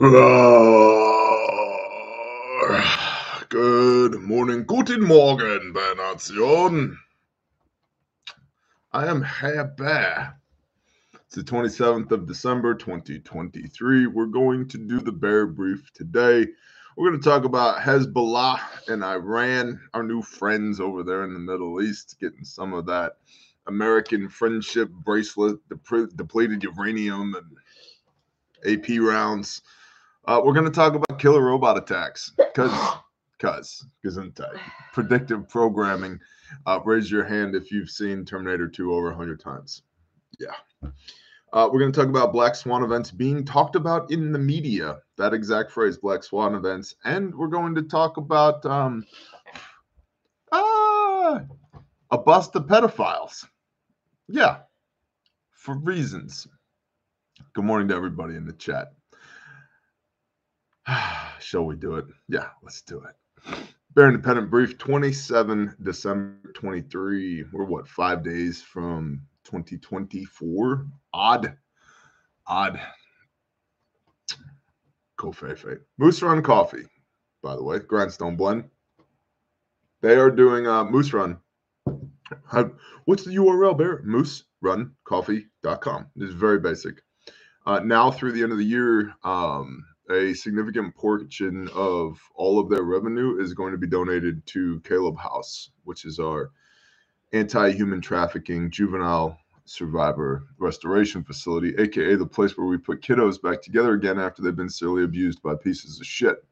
Good morning, guten Morgen, Bear Nation. I am Herr Bear. It's the 27th of December, 2023. We're going to do the bear brief today. We're going to talk about Hezbollah and Iran, our new friends over there in the Middle East, getting some of that American friendship bracelet, depleted uranium, and AP rounds. Uh, we're going to talk about killer robot attacks because, because, because. Gesundheit. Predictive programming. Uh, raise your hand if you've seen Terminator 2 over 100 times. Yeah. Uh, we're going to talk about Black Swan events being talked about in the media. That exact phrase, Black Swan events. And we're going to talk about um, ah, a bust of pedophiles. Yeah, for reasons. Good morning to everybody in the chat. Shall we do it? Yeah, let's do it. Bear Independent Brief, 27 December 23. We're what, five days from 2024? Odd. Odd. Covfefe. Moose Run Coffee, by the way, Grindstone Blend. They are doing uh, Moose Run. What's the URL, Bear? MooseRunCoffee.com. Is very basic. Uh, now through the end of the year, um, a significant portion of all of their revenue is going to be donated to Caleb House, which is our anti-human trafficking juvenile survivor restoration facility, aka the place where we put kiddos back together again after they've been severely abused by pieces of shit.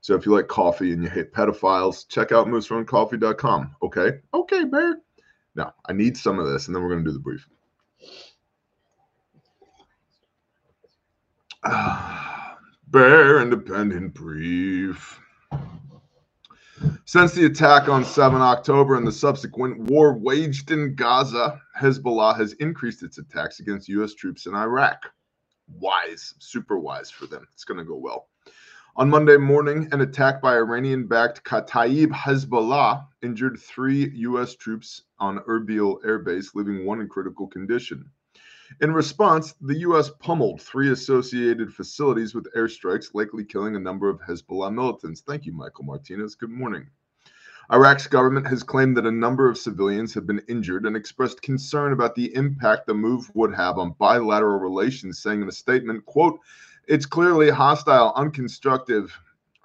So if you like coffee and you hate pedophiles, check out mooseruncoffee.com. Okay. Okay, Bear. Now I need some of this, and then we're gonna do the brief. Ah. Bear Independent Brief. Since the attack on 7 October and the subsequent war waged in Gaza, Hezbollah has increased its attacks against U.S. troops in Iraq. Wise, super wise for them. It's going to go well. On Monday morning, an attack by Iranian backed Kataib Hezbollah injured three U.S. troops on Erbil Air Base, leaving one in critical condition. In response, the U.S. pummeled three associated facilities with airstrikes, likely killing a number of Hezbollah militants. Thank you, Michael Martinez. Good morning. Iraq's government has claimed that a number of civilians have been injured and expressed concern about the impact the move would have on bilateral relations, saying in a statement, quote, it's clearly hostile, unconstructive,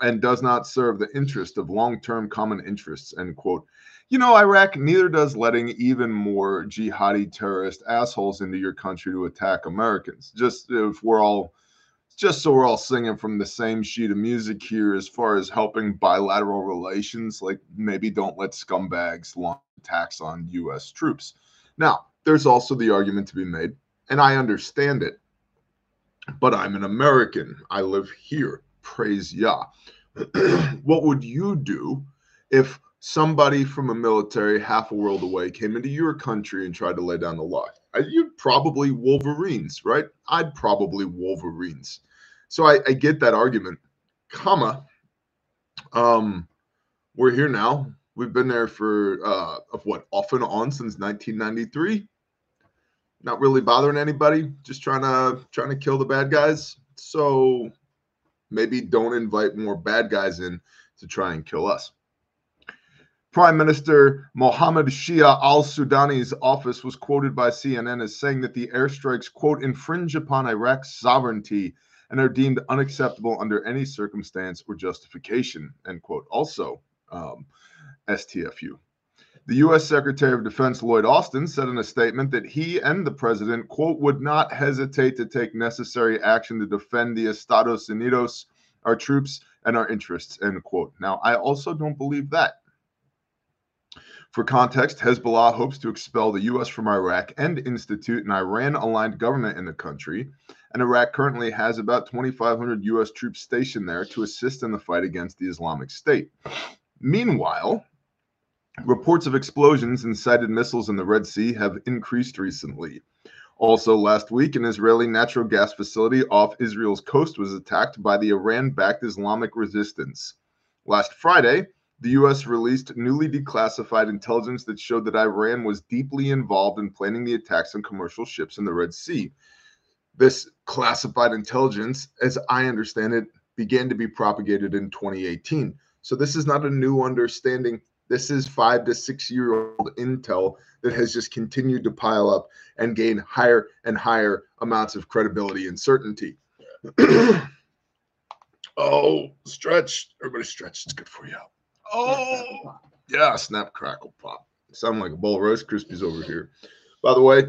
and does not serve the interest of long-term common interests, end quote. You know, Iraq, neither does letting even more jihadi terrorist assholes into your country to attack Americans. Just if we're all, just so we're all singing from the same sheet of music here as far as helping bilateral relations, like maybe don't let scumbags launch attacks on U.S. troops. Now, there's also the argument to be made, and I understand it, but I'm an American. I live here. Praise Yah. what would you do if somebody from a military half a world away came into your country and tried to lay down the law. You'd probably Wolverines, right? I'd probably Wolverines. So I, I get that argument, comma. Um, we're here now. We've been there for uh, of what off and on since 1993. Not really bothering anybody, just trying to trying to kill the bad guys. So maybe don't invite more bad guys in to try and kill us. Prime Minister Mohammed Shia al Sudani's office was quoted by CNN as saying that the airstrikes, quote, infringe upon Iraq's sovereignty and are deemed unacceptable under any circumstance or justification, end quote. Also, um, STFU. The U.S. Secretary of Defense Lloyd Austin said in a statement that he and the president, quote, would not hesitate to take necessary action to defend the Estados Unidos, our troops, and our interests, end quote. Now, I also don't believe that. For context, Hezbollah hopes to expel the U.S. from Iraq and institute an Iran aligned government in the country. And Iraq currently has about 2,500 U.S. troops stationed there to assist in the fight against the Islamic State. Meanwhile, reports of explosions and sighted missiles in the Red Sea have increased recently. Also, last week, an Israeli natural gas facility off Israel's coast was attacked by the Iran backed Islamic resistance. Last Friday, the U.S. released newly declassified intelligence that showed that Iran was deeply involved in planning the attacks on commercial ships in the Red Sea. This classified intelligence, as I understand it, began to be propagated in 2018. So this is not a new understanding. This is five to six year old intel that has just continued to pile up and gain higher and higher amounts of credibility and certainty. oh, stretch. Everybody stretch. It's good for you. Oh, yeah. Snap, crackle, pop. Sound like a bowl of Rice Krispies over here. By the way,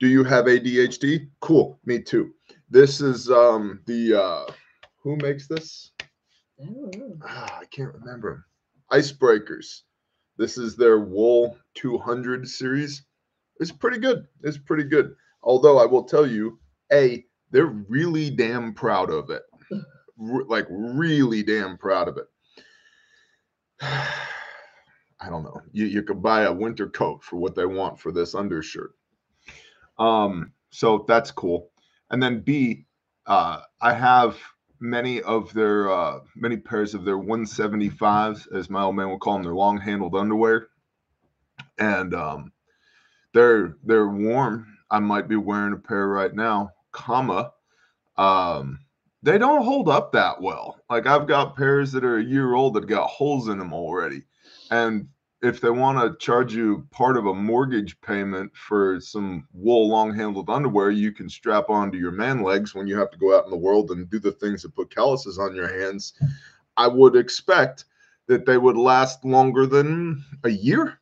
do you have ADHD? Cool. Me too. This is um the uh who makes this? Ah, I can't remember. Icebreakers. This is their Wool 200 series. It's pretty good. It's pretty good. Although I will tell you, A, they're really damn proud of it. Like, really damn proud of it. I don't know. You, you could buy a winter coat for what they want for this undershirt. Um, so that's cool. And then B, uh, I have many of their uh, many pairs of their 175s, as my old man would call them, their long-handled underwear, and um, they're they're warm. I might be wearing a pair right now, comma. Um, they don't hold up that well. Like I've got pairs that are a year old that got holes in them already, and if they want to charge you part of a mortgage payment for some wool long handled underwear you can strap onto your man legs when you have to go out in the world and do the things that put calluses on your hands. I would expect that they would last longer than a year.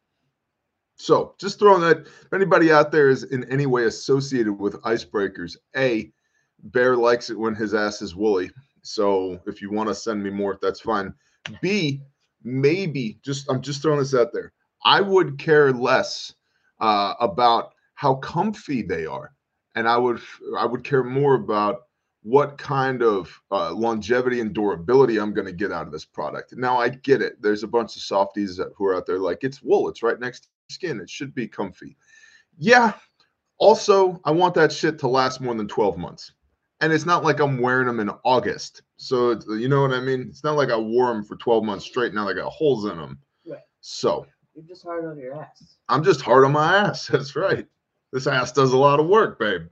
So just throwing that if anybody out there is in any way associated with icebreakers a bear likes it when his ass is woolly so if you want to send me more that's fine b maybe just I'm just throwing this out there. I would care less uh, about how comfy they are, and I would I would care more about what kind of uh, longevity and durability I'm going to get out of this product. Now I get it. There's a bunch of softies who are out there like it's wool. It's right next to skin. It should be comfy. Yeah. Also, I want that shit to last more than 12 months and it's not like I'm wearing them in August. So you know what I mean? It's not like I wore them for 12 months straight. Now they got holes in them. Right. So You're just hard on your ass. I'm just hard on my ass. That's right. This ass does a lot of work, babe.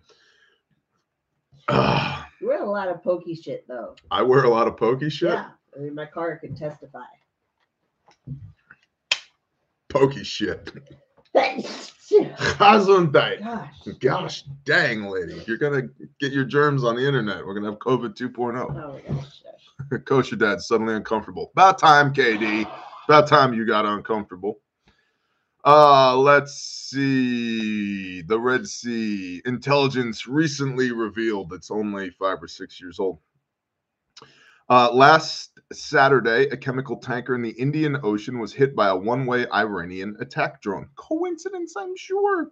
Ugh, You wear a lot of pokey shit though. I wear a lot of pokey shit. Yeah. I mean, my car can testify. Pokey shit. Gosh. Gesundheit. Gosh dang, lady. You're going to get your germs on the internet. We're going to have COVID 2.0. Oh my gosh. Kosher dad suddenly uncomfortable. About time, KD. About time you got uncomfortable. Uh, let's see. The Red Sea intelligence recently revealed it's only five or six years old. Uh, last Saturday, a chemical tanker in the Indian Ocean was hit by a one way Iranian attack drone. Coincidence, I'm sure.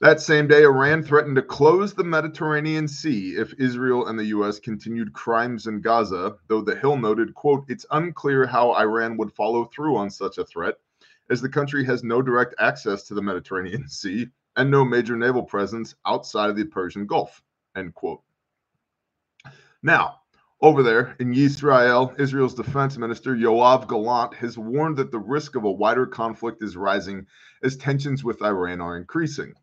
That same day, Iran threatened to close the Mediterranean Sea if Israel and the U.S. continued crimes in Gaza, though the Hill noted, quote, it's unclear how Iran would follow through on such a threat, as the country has no direct access to the Mediterranean Sea and no major naval presence outside of the Persian Gulf, end quote. Now, over there in Israel, Israel's defense minister Yoav Gallant has warned that the risk of a wider conflict is rising as tensions with Iran are increasing.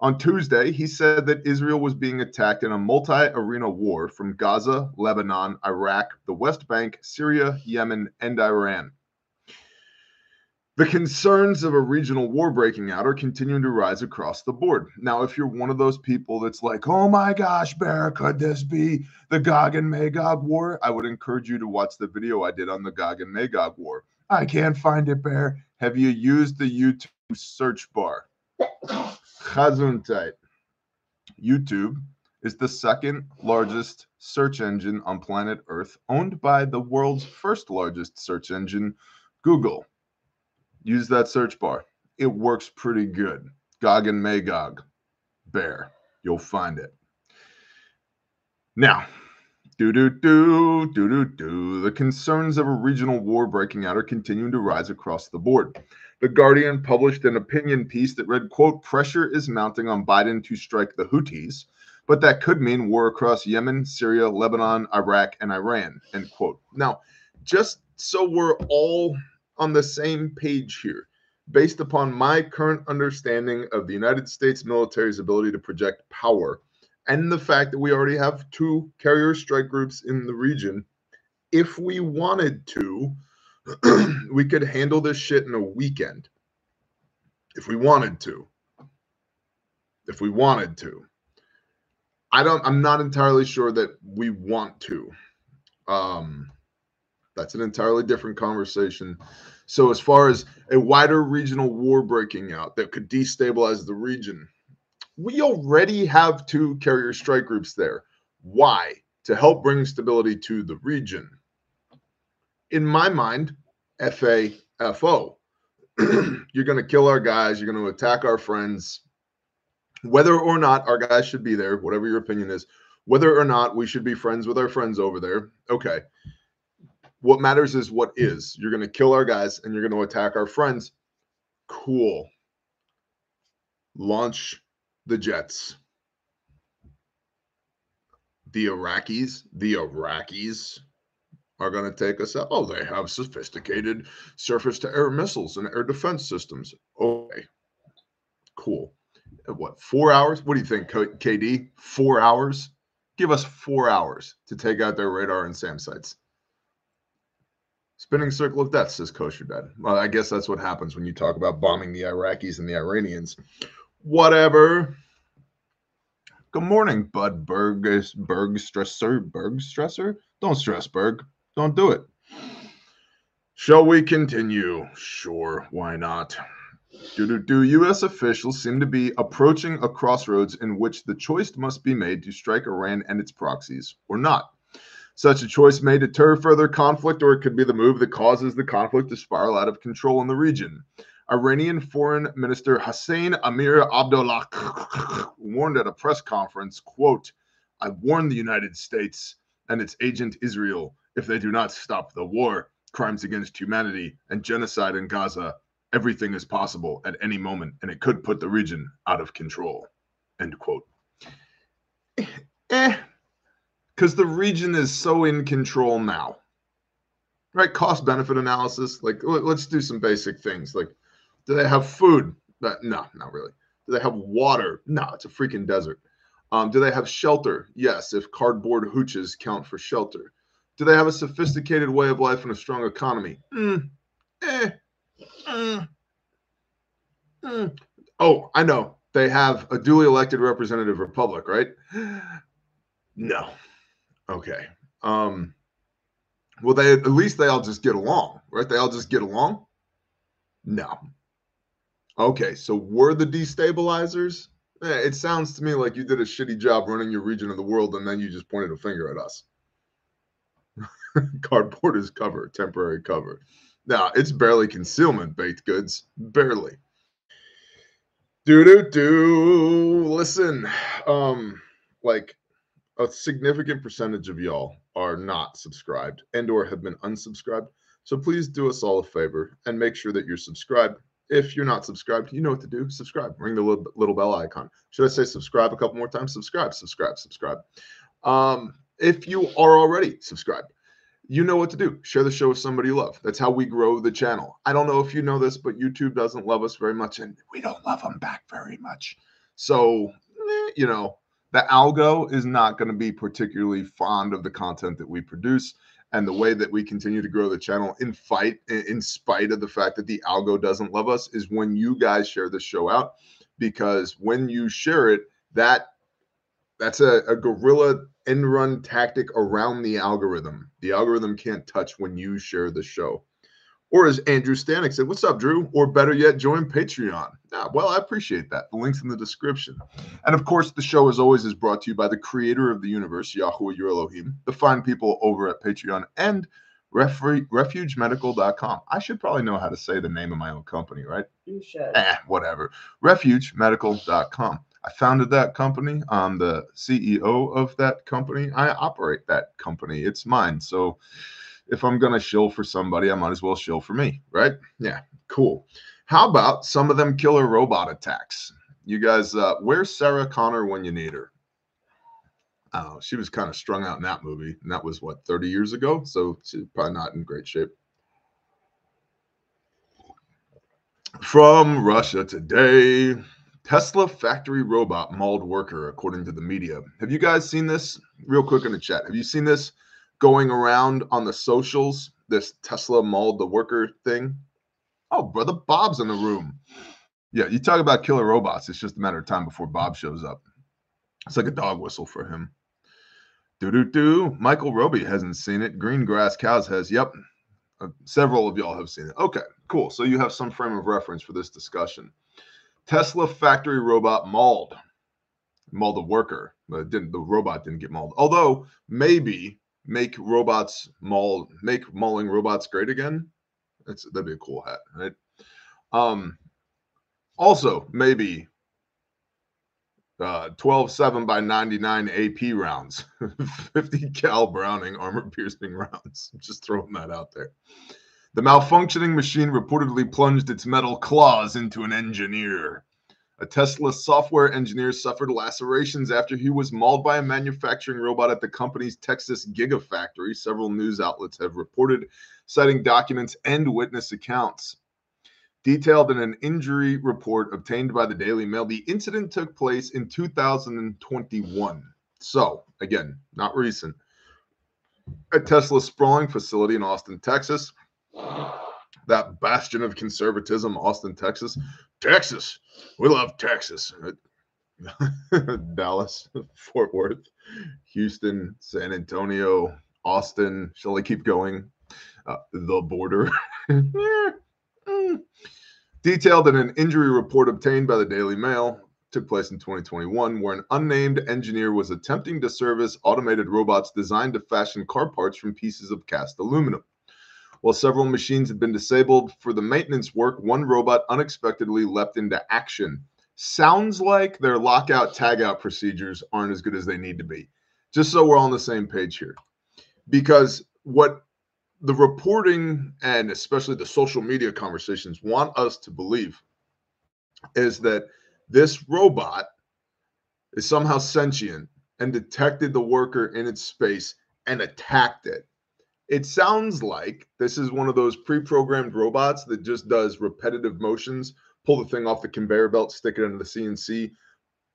On Tuesday, he said that Israel was being attacked in a multi arena war from Gaza, Lebanon, Iraq, the West Bank, Syria, Yemen, and Iran. The concerns of a regional war breaking out are continuing to rise across the board. Now, if you're one of those people that's like, oh my gosh, Bear, could this be the Gog and Magog war? I would encourage you to watch the video I did on the Gog and Magog war. I can't find it, Bear. Have you used the YouTube search bar? Gesundheit. YouTube is the second largest search engine on planet Earth, owned by the world's first largest search engine, Google. Use that search bar. It works pretty good. Gog and Magog, bear. You'll find it. Now, do do do do do do. The concerns of a regional war breaking out are continuing to rise across the board. The Guardian published an opinion piece that read, quote, pressure is mounting on Biden to strike the Houthis, but that could mean war across Yemen, Syria, Lebanon, Iraq, and Iran, end quote. Now, just so we're all on the same page here, based upon my current understanding of the United States military's ability to project power and the fact that we already have two carrier strike groups in the region, if we wanted to, we could handle this shit in a weekend. If we wanted to. If we wanted to. I don't I'm not entirely sure that we want to. Um that's an entirely different conversation. So as far as a wider regional war breaking out that could destabilize the region, we already have two carrier strike groups there. Why? To help bring stability to the region. In my mind, FAFO. you're going to kill our guys, you're going to attack our friends. Whether or not our guys should be there, whatever your opinion is, whether or not we should be friends with our friends over there, okay. What matters is what is. You're going to kill our guys and you're going to attack our friends. Cool. Launch the jets. The Iraqis, the Iraqis are going to take us out. Oh, they have sophisticated surface to air missiles and air defense systems. Okay. Cool. What, four hours? What do you think, KD? Four hours? Give us four hours to take out their radar and SAM sites. Spinning circle of death, says Kosher Dad. Well, I guess that's what happens when you talk about bombing the Iraqis and the Iranians. Whatever. Good morning, Bud Berg Berg Stresser. Berg Stresser? Don't stress, Berg. Don't do it. Shall we continue? Sure, why not? Do, do, do U.S. officials seem to be approaching a crossroads in which the choice must be made to strike Iran and its proxies or not. Such a choice may deter further conflict, or it could be the move that causes the conflict to spiral out of control in the region. Iranian Foreign Minister Hussein Amir Abdullah warned at a press conference, quote, I warn the United States and its agent Israel if they do not stop the war, crimes against humanity, and genocide in Gaza, everything is possible at any moment, and it could put the region out of control. End quote. Eh, because the region is so in control now. Right? Cost benefit analysis. Like, let's do some basic things. Like, do they have food? no, not really. Do they have water? No, it's a freaking desert. Um, do they have shelter? Yes, if cardboard hooches count for shelter. Do they have a sophisticated way of life and a strong economy? Mm, eh, mm, mm. Oh, I know. They have a duly elected representative republic, right? No. Okay. Um, well, they at least they all just get along, right? They all just get along. No. Okay, so we're the destabilizers. Eh, it sounds to me like you did a shitty job running your region of the world, and then you just pointed a finger at us. Cardboard is cover, temporary cover. Now it's barely concealment baked goods, barely. Do do do. Listen, um, like a significant percentage of y'all are not subscribed and or have been unsubscribed. So please do us all a favor and make sure that you're subscribed. If you're not subscribed, you know what to do. Subscribe. Ring the little, little bell icon. Should I say subscribe a couple more times? Subscribe, subscribe, subscribe. Um, if you are already subscribed, you know what to do. Share the show with somebody you love. That's how we grow the channel. I don't know if you know this, but YouTube doesn't love us very much, and we don't love them back very much. So, eh, you know, the algo is not going to be particularly fond of the content that we produce and the way that we continue to grow the channel in fight in spite of the fact that the algo doesn't love us is when you guys share the show out because when you share it that that's a, a guerrilla end run tactic around the algorithm. The algorithm can't touch when you share the show. Or as Andrew Stanek said, What's up, Drew? Or better yet, join Patreon. Yeah, well, I appreciate that. The link's in the description. And of course, the show, as always, is brought to you by the creator of the universe, Yahuwah Your Elohim, the fine people over at Patreon and refugemedical.com. I should probably know how to say the name of my own company, right? You should. Eh, whatever. Refugemedical.com. I founded that company. I'm the CEO of that company. I operate that company. It's mine. So if I'm going to shill for somebody, I might as well shill for me, right? Yeah, cool. How about some of them killer robot attacks? You guys, uh, where's Sarah Connor when you need her? Oh, she was kind of strung out in that movie, and that was what 30 years ago. So she's probably not in great shape. From Russia today, Tesla factory robot mauled worker, according to the media. Have you guys seen this? Real quick in the chat. Have you seen this going around on the socials? This Tesla mauled the worker thing? Oh, brother Bob's in the room. Yeah, you talk about killer robots. It's just a matter of time before Bob shows up. It's like a dog whistle for him. Do do do. Michael Roby hasn't seen it. Green Grass Cows has. Yep. Uh, several of y'all have seen it. Okay, cool. So you have some frame of reference for this discussion. Tesla factory robot mauled, mauled a worker, but didn't the robot didn't get mauled. Although maybe make robots maul, make mauling robots great again. That's that'd be a cool hat, right? Um, also maybe uh 12 7 by 99 AP rounds, 50 cal Browning armor piercing rounds. Just throwing that out there. The malfunctioning machine reportedly plunged its metal claws into an engineer. A Tesla software engineer suffered lacerations after he was mauled by a manufacturing robot at the company's Texas Gigafactory, several news outlets have reported, citing documents and witness accounts. Detailed in an injury report obtained by the Daily Mail, the incident took place in 2021. So, again, not recent. At Tesla's sprawling facility in Austin, Texas, that bastion of conservatism, Austin, Texas. Texas, we love Texas. Dallas, Fort Worth, Houston, San Antonio, Austin. Shall I keep going? Uh, the border. Detailed in an injury report obtained by the Daily Mail, took place in 2021, where an unnamed engineer was attempting to service automated robots designed to fashion car parts from pieces of cast aluminum. While several machines had been disabled for the maintenance work, one robot unexpectedly leapt into action. Sounds like their lockout tagout procedures aren't as good as they need to be. Just so we're on the same page here. Because what the reporting and especially the social media conversations want us to believe is that this robot is somehow sentient and detected the worker in its space and attacked it it sounds like this is one of those pre-programmed robots that just does repetitive motions pull the thing off the conveyor belt stick it under the cnc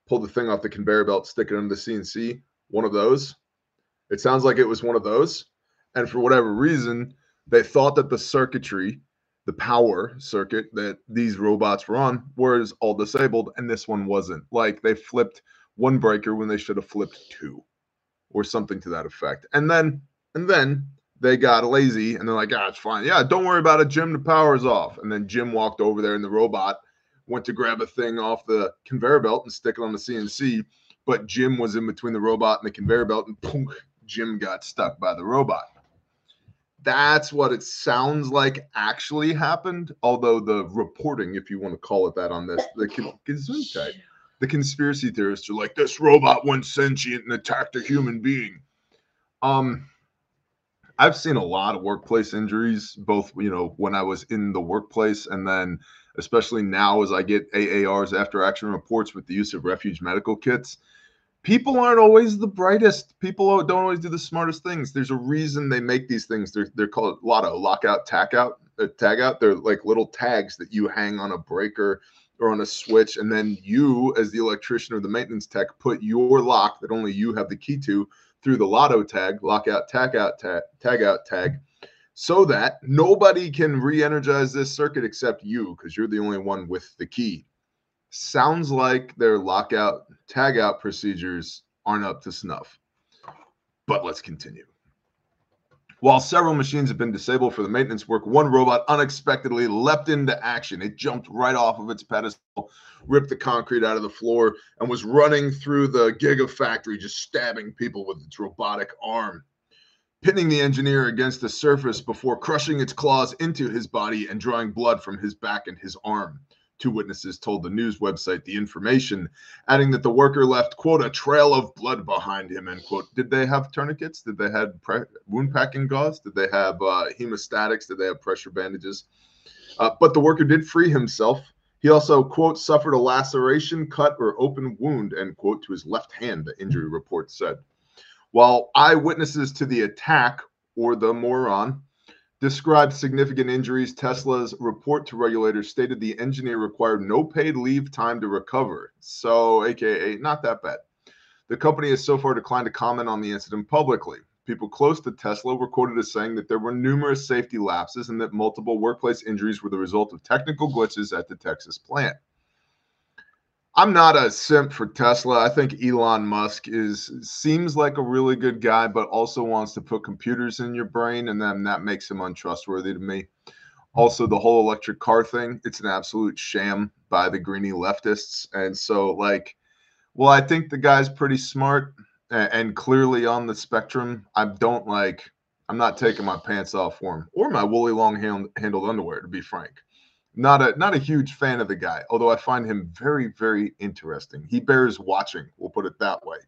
pull the thing off the conveyor belt stick it under the cnc one of those. It sounds like it was one of those and for whatever reason they thought that the circuitry the power circuit that these robots were on was all disabled and this one wasn't. Like they flipped one breaker when they should have flipped two or something to that effect. And then and then they got lazy and they're like, ah, it's fine. Yeah, don't worry about it, Jim. The power's off. And then Jim walked over there and the robot went to grab a thing off the conveyor belt and stick it on the CNC. But Jim was in between the robot and the conveyor belt, and boom, Jim got stuck by the robot. That's what it sounds like actually happened. Although the reporting, if you want to call it that, on this, the, the conspiracy theorists are like, this robot went sentient and attacked a human being. Um, I've seen a lot of workplace injuries, both you know when I was in the workplace, and then especially now as I get AARs after action reports with the use of refuge medical kits. People aren't always the brightest. People don't always do the smartest things. There's a reason they make these things. They're they're called LOTO, lockout, tag out, uh, tag out. They're like little tags that you hang on a breaker or on a switch, and then you, as the electrician or the maintenance tech, put your lock that only you have the key to through the LOTO tag, lockout, tag out, tag, tag out, tag, so that nobody can re energize this circuit except you because you're the only one with the key. Sounds like their lockout, tag out procedures aren't up to snuff. But let's continue. While several machines have been disabled for the maintenance work, one robot unexpectedly leapt into action. It jumped right off of its pedestal, ripped the concrete out of the floor, and was running through the gigafactory, just stabbing people with its robotic arm, pinning the engineer against the surface before crushing its claws into his body and drawing blood from his back and his arm. Two witnesses told the news website the information, adding that the worker left, quote, a trail of blood behind him, end quote. Did they have tourniquets? Did they have pre- wound packing gauze? Did they have uh, hemostatics? Did they have pressure bandages? Uh, but the worker did free himself. He also, quote, suffered a laceration, cut, or open wound, end quote, to his left hand, the injury report said. While eyewitnesses to the attack, or the moron, described significant injuries. Tesla's report to regulators stated the engineer required no paid leave time to recover. So, AKA, not that bad. The company has so far declined to comment on the incident publicly. People close to Tesla were quoted as saying that there were numerous safety lapses and that multiple workplace injuries were the result of technical glitches at the Texas plant. I'm not a simp for Tesla. I think Elon Musk is seems like a really good guy, but also wants to put computers in your brain, and then that makes him untrustworthy to me. Also, the whole electric car thing, it's an absolute sham by the greeny leftists. And so, like, well, I think the guy's pretty smart and, and clearly on the spectrum. I don't like, I'm not taking my pants off for him or my woolly long hand, handled underwear, to be frank not a not a huge fan of the guy, although I find him very very interesting. He bears watching, we'll put it that way.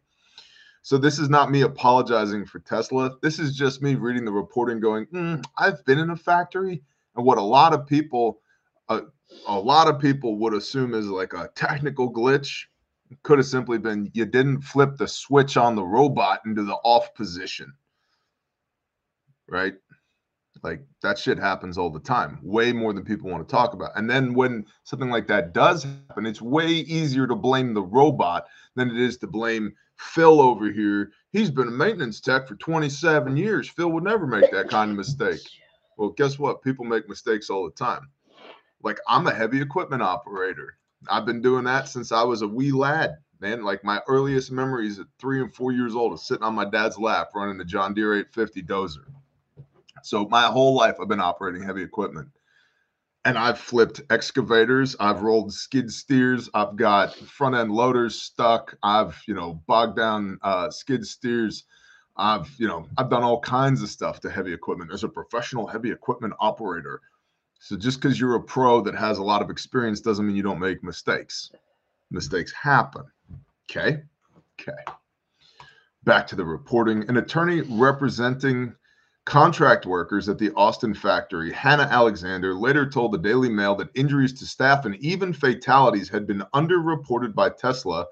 So this is not me apologizing for Tesla. This is just me reading the reporting, going, mm, "I've been in a factory," and what a lot of people, uh, a lot of people would assume is like a technical glitch. Could have simply been you didn't flip the switch on the robot into the off position, right? Like that shit happens all the time, way more than people want to talk about. And then when something like that does happen, it's way easier to blame the robot than it is to blame Phil over here. He's been a maintenance tech for 27 years. Phil would never make that kind of mistake. Well, guess what? People make mistakes all the time. Like I'm a heavy equipment operator. I've been doing that since I was a wee lad, man. Like my earliest memories at three and four years old of sitting on my dad's lap running the John Deere 850 dozer. So my whole life I've been operating heavy equipment. And I've flipped excavators, I've rolled skid steers, I've got front end loaders stuck, I've, you know, bogged down uh, skid steers. I've, you know, I've done all kinds of stuff to heavy equipment as a professional heavy equipment operator. So just because you're a pro that has a lot of experience doesn't mean you don't make mistakes. Mistakes happen. Okay. Okay. Back to the reporting. An attorney representing Contract workers at the Austin factory, Hannah Alexander, later told the Daily Mail that injuries to staff and even fatalities had been underreported by Tesla,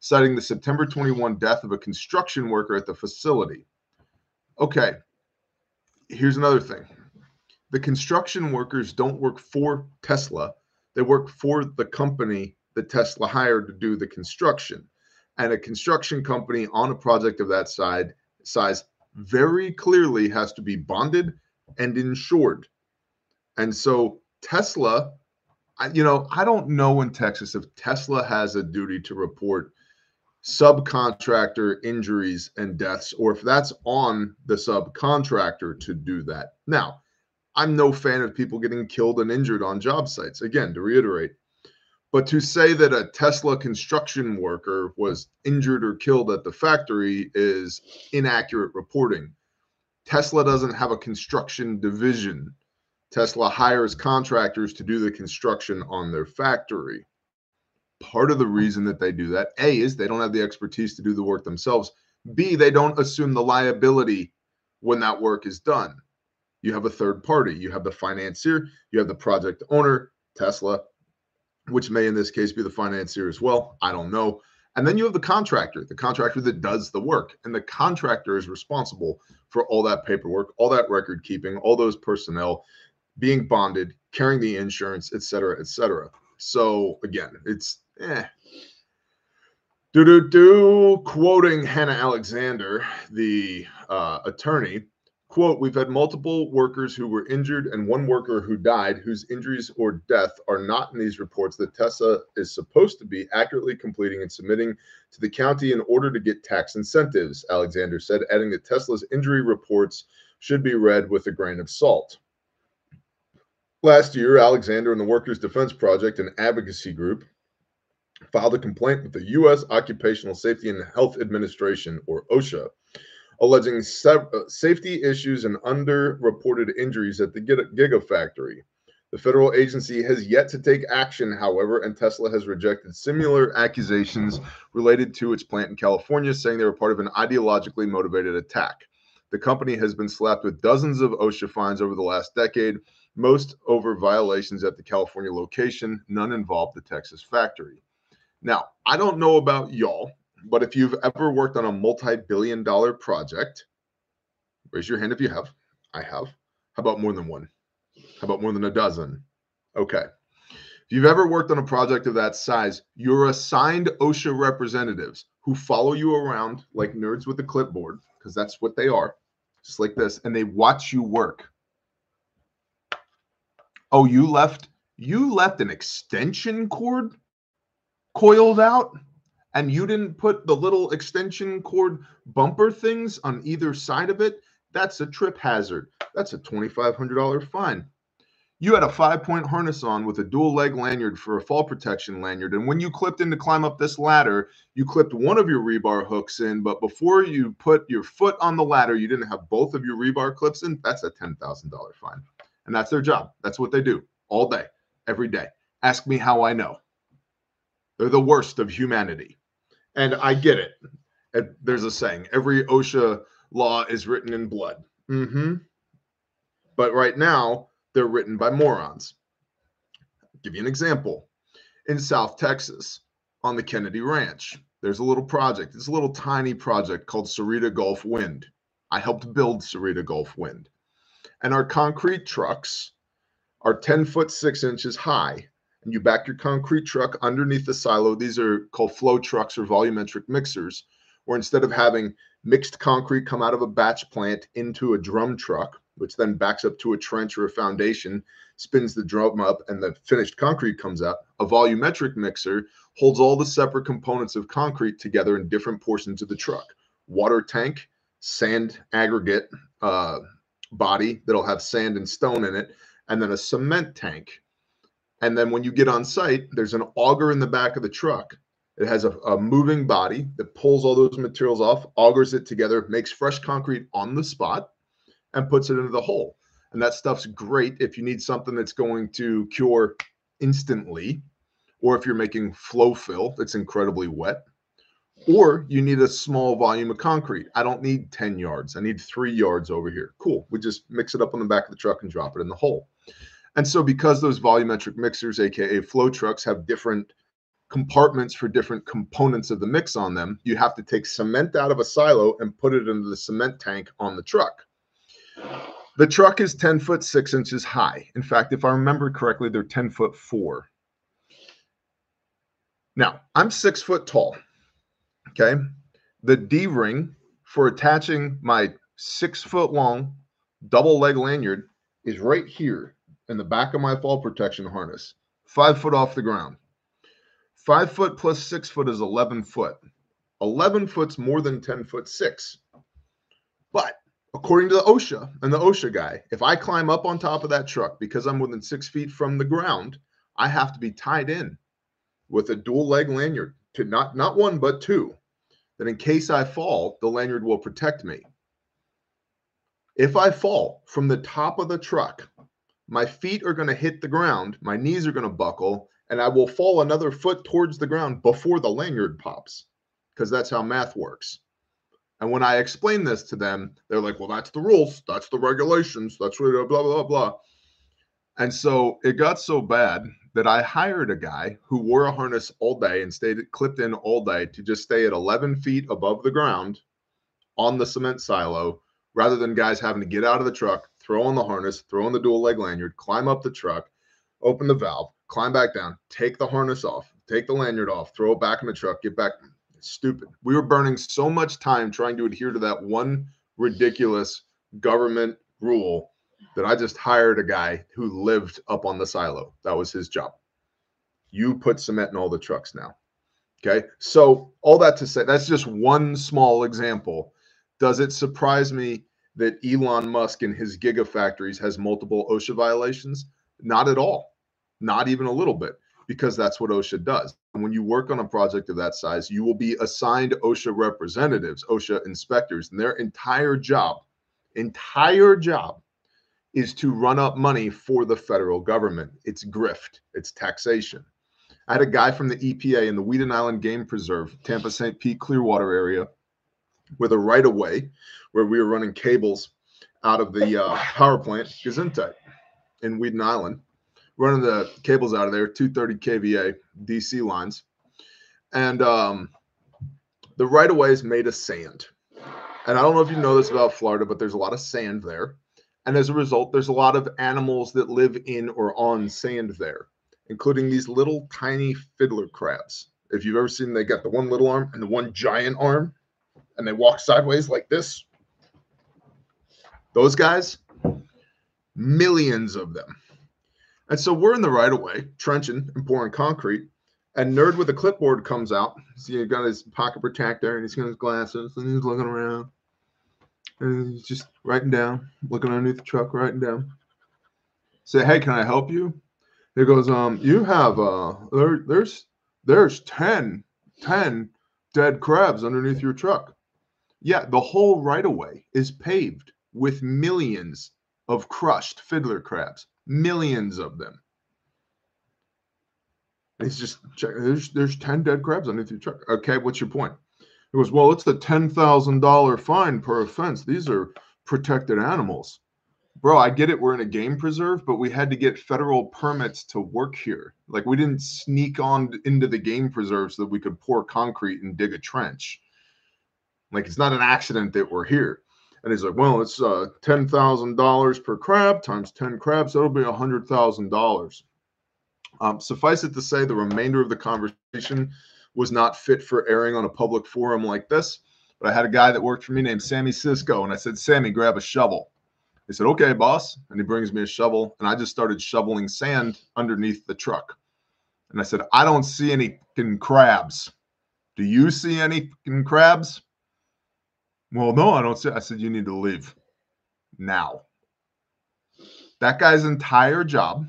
citing the September 21 death of a construction worker at the facility. Okay, here's another thing the construction workers don't work for Tesla, they work for the company that Tesla hired to do the construction. And a construction company on a project of that side, size very clearly has to be bonded and insured. And so Tesla, I, you know, I don't know in Texas if Tesla has a duty to report subcontractor injuries and deaths, or if that's on the subcontractor to do that. Now, I'm no fan of people getting killed and injured on job sites. Again, to reiterate, but to say that a Tesla construction worker was injured or killed at the factory is inaccurate reporting. Tesla doesn't have a construction division. Tesla hires contractors to do the construction on their factory. Part of the reason that they do that, A, is they don't have the expertise to do the work themselves. B, they don't assume the liability when that work is done. You have a third party, you have the financier, you have the project owner, Tesla, which may in this case be the financier as well. I don't know. And then you have the contractor, the contractor that does the work. And the contractor is responsible for all that paperwork, all that record keeping, all those personnel being bonded, carrying the insurance, et cetera, et cetera. So again, it's eh. Do do do. Quoting Hannah Alexander, the uh, attorney, Quote, we've had multiple workers who were injured and one worker who died whose injuries or death are not in these reports that Tesla is supposed to be accurately completing and submitting to the county in order to get tax incentives, Alexander said, adding that Tesla's injury reports should be read with a grain of salt. Last year, Alexander and the Workers' Defense Project, an advocacy group, filed a complaint with the U.S. Occupational Safety and Health Administration, or OSHA, alleging uh, safety issues and underreported injuries at the Gigafactory. The federal agency has yet to take action, however, and Tesla has rejected similar accusations related to its plant in California, saying they were part of an ideologically motivated attack. The company has been slapped with dozens of OSHA fines over the last decade, most over violations at the California location, none involved the Texas factory. Now, I don't know about y'all, but if you've ever worked on a multi billion dollar project, raise your hand if you have. I have. How about more than one? How about more than a dozen? Okay. If you've ever worked on a project of that size, you're assigned OSHA representatives who follow you around like nerds with a clipboard, because that's what they are, just like this, and they watch you work. Oh, you left you left an extension cord coiled out and you didn't put the little extension cord bumper things on either side of it. That's a trip hazard. That's a $2,500 fine. You had a five point harness on with a dual leg lanyard for a fall protection lanyard. And when you clipped in to climb up this ladder, you clipped one of your rebar hooks in, but before you put your foot on the ladder, you didn't have both of your rebar clips in. That's a $10,000 fine. And that's their job. That's what they do all day every day. Ask me how I know. They're the worst of humanity. And I get it. There's a saying every OSHA law is written in blood. Mm-hmm. But right now, they're written by morons. I'll give you an example. In South Texas, on the Kenedy Ranch, there's a little project. It's a little tiny project called Sarita Gulf Wind. I helped build Sarita Gulf Wind. And our concrete trucks are 10 foot 6 inches high. And you back your concrete truck underneath the silo. These are called flow trucks or volumetric mixers, where instead of having mixed concrete come out of a batch plant into a drum truck, which then backs up to a trench or a foundation, spins the drum up, and the finished concrete comes out. A volumetric mixer holds all the separate components of concrete together in different portions of the truck water tank, sand aggregate uh, body that'll have sand and stone in it, and then a cement tank. And then when you get on site, there's an auger in the back of the truck. It has a, a moving body that pulls all those materials off, augers it together, makes fresh concrete on the spot, and puts it into the hole. And that stuff's great if you need something that's going to cure instantly, or if you're making flow fill that's incredibly wet, or you need a small volume of concrete. I don't need 10 yards. I need three yards over here. Cool. We just mix it up on the back of the truck and drop it in the hole. And so, because those volumetric mixers, aka flow trucks, have different compartments for different components of the mix on them, you have to take cement out of a silo and put it into the cement tank on the truck. The truck is 10 foot 6 inches high. In fact, if I remember correctly, they're 10 foot 4. Now, I'm 6 foot tall. Okay. The D ring for attaching my 6 foot long double leg lanyard is right here in the back of my fall protection harness, 5 foot off the ground. 5 foot plus 6 foot is 11 foot. 11 foot's more than 10 foot 6. But according to the OSHA and the OSHA guy, if I climb up on top of that truck because I'm within six feet from the ground, I have to be tied in with a dual leg lanyard to not not one but two. That in case I fall, the lanyard will protect me. If I fall from the top of the truck, my feet are going to hit the ground, my knees are going to buckle, and I will fall another foot towards the ground before the lanyard pops because that's how math works. And when I explain this to them, they're like, well, that's the rules, that's the regulations, that's blah, blah, blah, blah. And so it got so bad that I hired a guy who wore a harness all day and stayed clipped in all day to just stay at 11 feet above the ground on the cement silo rather than guys having to get out of the truck, throw on the harness, throw on the dual leg lanyard, climb up the truck, open the valve, climb back down, take the harness off, take the lanyard off, throw it back in the truck, get back. Stupid. We were burning so much time trying to adhere to that one ridiculous government rule that I just hired a guy who lived up on the silo. That was his job. You put cement in all the trucks now. Okay. So, all that to say, that's just one small example. Does it surprise me that Elon Musk and his gigafactories has multiple OSHA violations? Not at all. Not even a little bit, because that's what OSHA does. And when you work on a project of that size, you will be assigned OSHA representatives, OSHA inspectors, and their entire job, entire job is to run up money for the federal government. It's grift, it's taxation. I had a guy from the EPA in the Weedon Island Game Preserve, Tampa St. Pete Clearwater area, with a right of way where we were running cables out of the uh, power plant, Gesundheit, in Weedon Island, running the cables out of there, 230 kVA DC lines. And um, the right of way is made of sand. And I don't know if you know this about Florida, but there's a lot of sand there And as a result, there's a lot of animals that live in or on sand there, including these little tiny fiddler crabs. If you've ever seen, they got the one little arm and the one giant arm, and they walk sideways like this. Those guys, millions of them. And so we're in the right of way, trenching and pouring concrete. And nerd with a clipboard comes out. See, he got his pocket protector and he's got his glasses and he's looking around. And he's just writing down, looking underneath the truck, writing down. Say, hey, can I help you? He goes, um, you have uh there, there's there's 10, 10 dead crabs underneath your truck. Yeah, the whole right of way is paved with millions of crushed fiddler crabs, millions of them. He's just checking. There's there's ten dead crabs underneath your truck. Okay, what's your point? It was well, it's a ten thousand dollar fine per offense. These are protected animals, bro. I get it. We're in a game preserve, but we had to get federal permits to work here. Like we didn't sneak on into the game preserve so that we could pour concrete and dig a trench. Like it's not an accident that we're here. And he's like, well, it's uh, ten thousand dollars per crab times ten crabs. That'll be a hundred thousand dollars. Um, suffice it to say, the remainder of the conversation was not fit for airing on a public forum like this. But I had a guy that worked for me named Sammy Cisco, and I said, Sammy, grab a shovel. He said, okay, boss. And he brings me a shovel, and I just started shoveling sand underneath the truck. And I said, I don't see any crabs. Do you see any crabs? Well, no, I don't see. I said, you need to leave now. That guy's entire job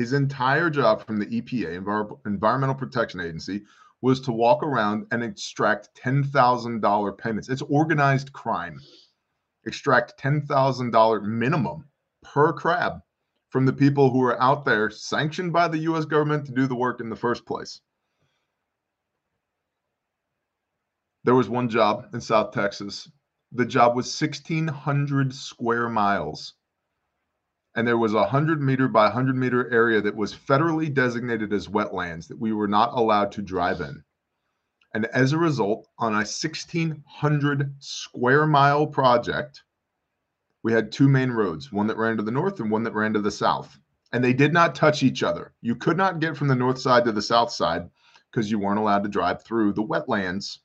his entire job from the EPA, Envir- Environmental Protection Agency, was to walk around and extract $10,000 payments. It's organized crime. Extract $10,000 minimum per crab from the people who are out there sanctioned by the US government to do the work in the first place. There was one job in South Texas. The job was 1,600 square miles and there was a 100 meter by 100 meter area that was federally designated as wetlands that we were not allowed to drive in. And as a result, on a 1,600 square mile project, we had two main roads one that ran to the north and one that ran to the south. And they did not touch each other. You could not get from the north side to the south side because you weren't allowed to drive through the wetlands,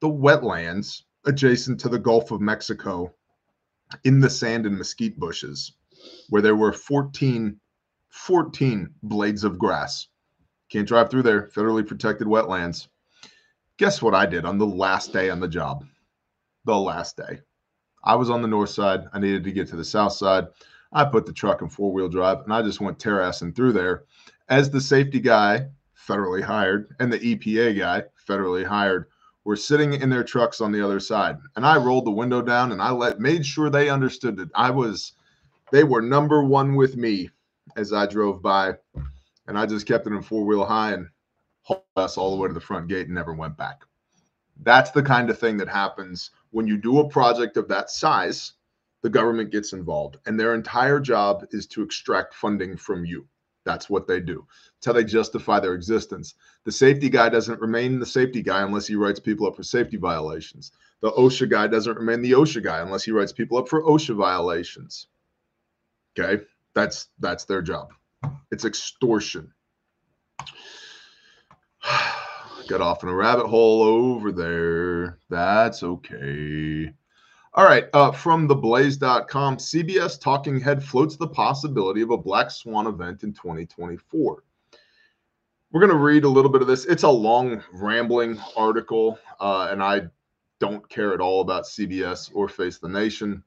the wetlands adjacent to the Gulf of Mexico in the sand and mesquite bushes where there were 14, 14 blades of grass. Can't drive through there, federally protected wetlands. Guess what I did on the last day on the job? The last day. I was on the north side. I needed to get to the south side. I put the truck in four wheel drive and I just went terrassing through there as the safety guy, federally hired, and the EPA guy, federally hired, were sitting in their trucks on the other side. And I rolled the window down and I let made sure they understood that I was they were number one with me as I drove by, and I just kept it in four wheel high and hauled us all the way to the front gate and never went back. That's the kind of thing that happens when you do a project of that size. The government gets involved, and their entire job is to extract funding from you. That's what they do. It's how they justify their existence. The safety guy doesn't remain the safety guy unless he writes people up for safety violations. The OSHA guy doesn't remain the OSHA guy unless he writes people up for OSHA violations. Okay, that's that's their job. It's extortion. Got off in a rabbit hole over there. That's okay. All right. Uh, from theblaze.com, CBS Talking Head floats the possibility of a Black Swan event in 2024. We're going to read a little bit of this. It's a long, rambling article, uh, and I don't care at all about CBS or Face the Nation.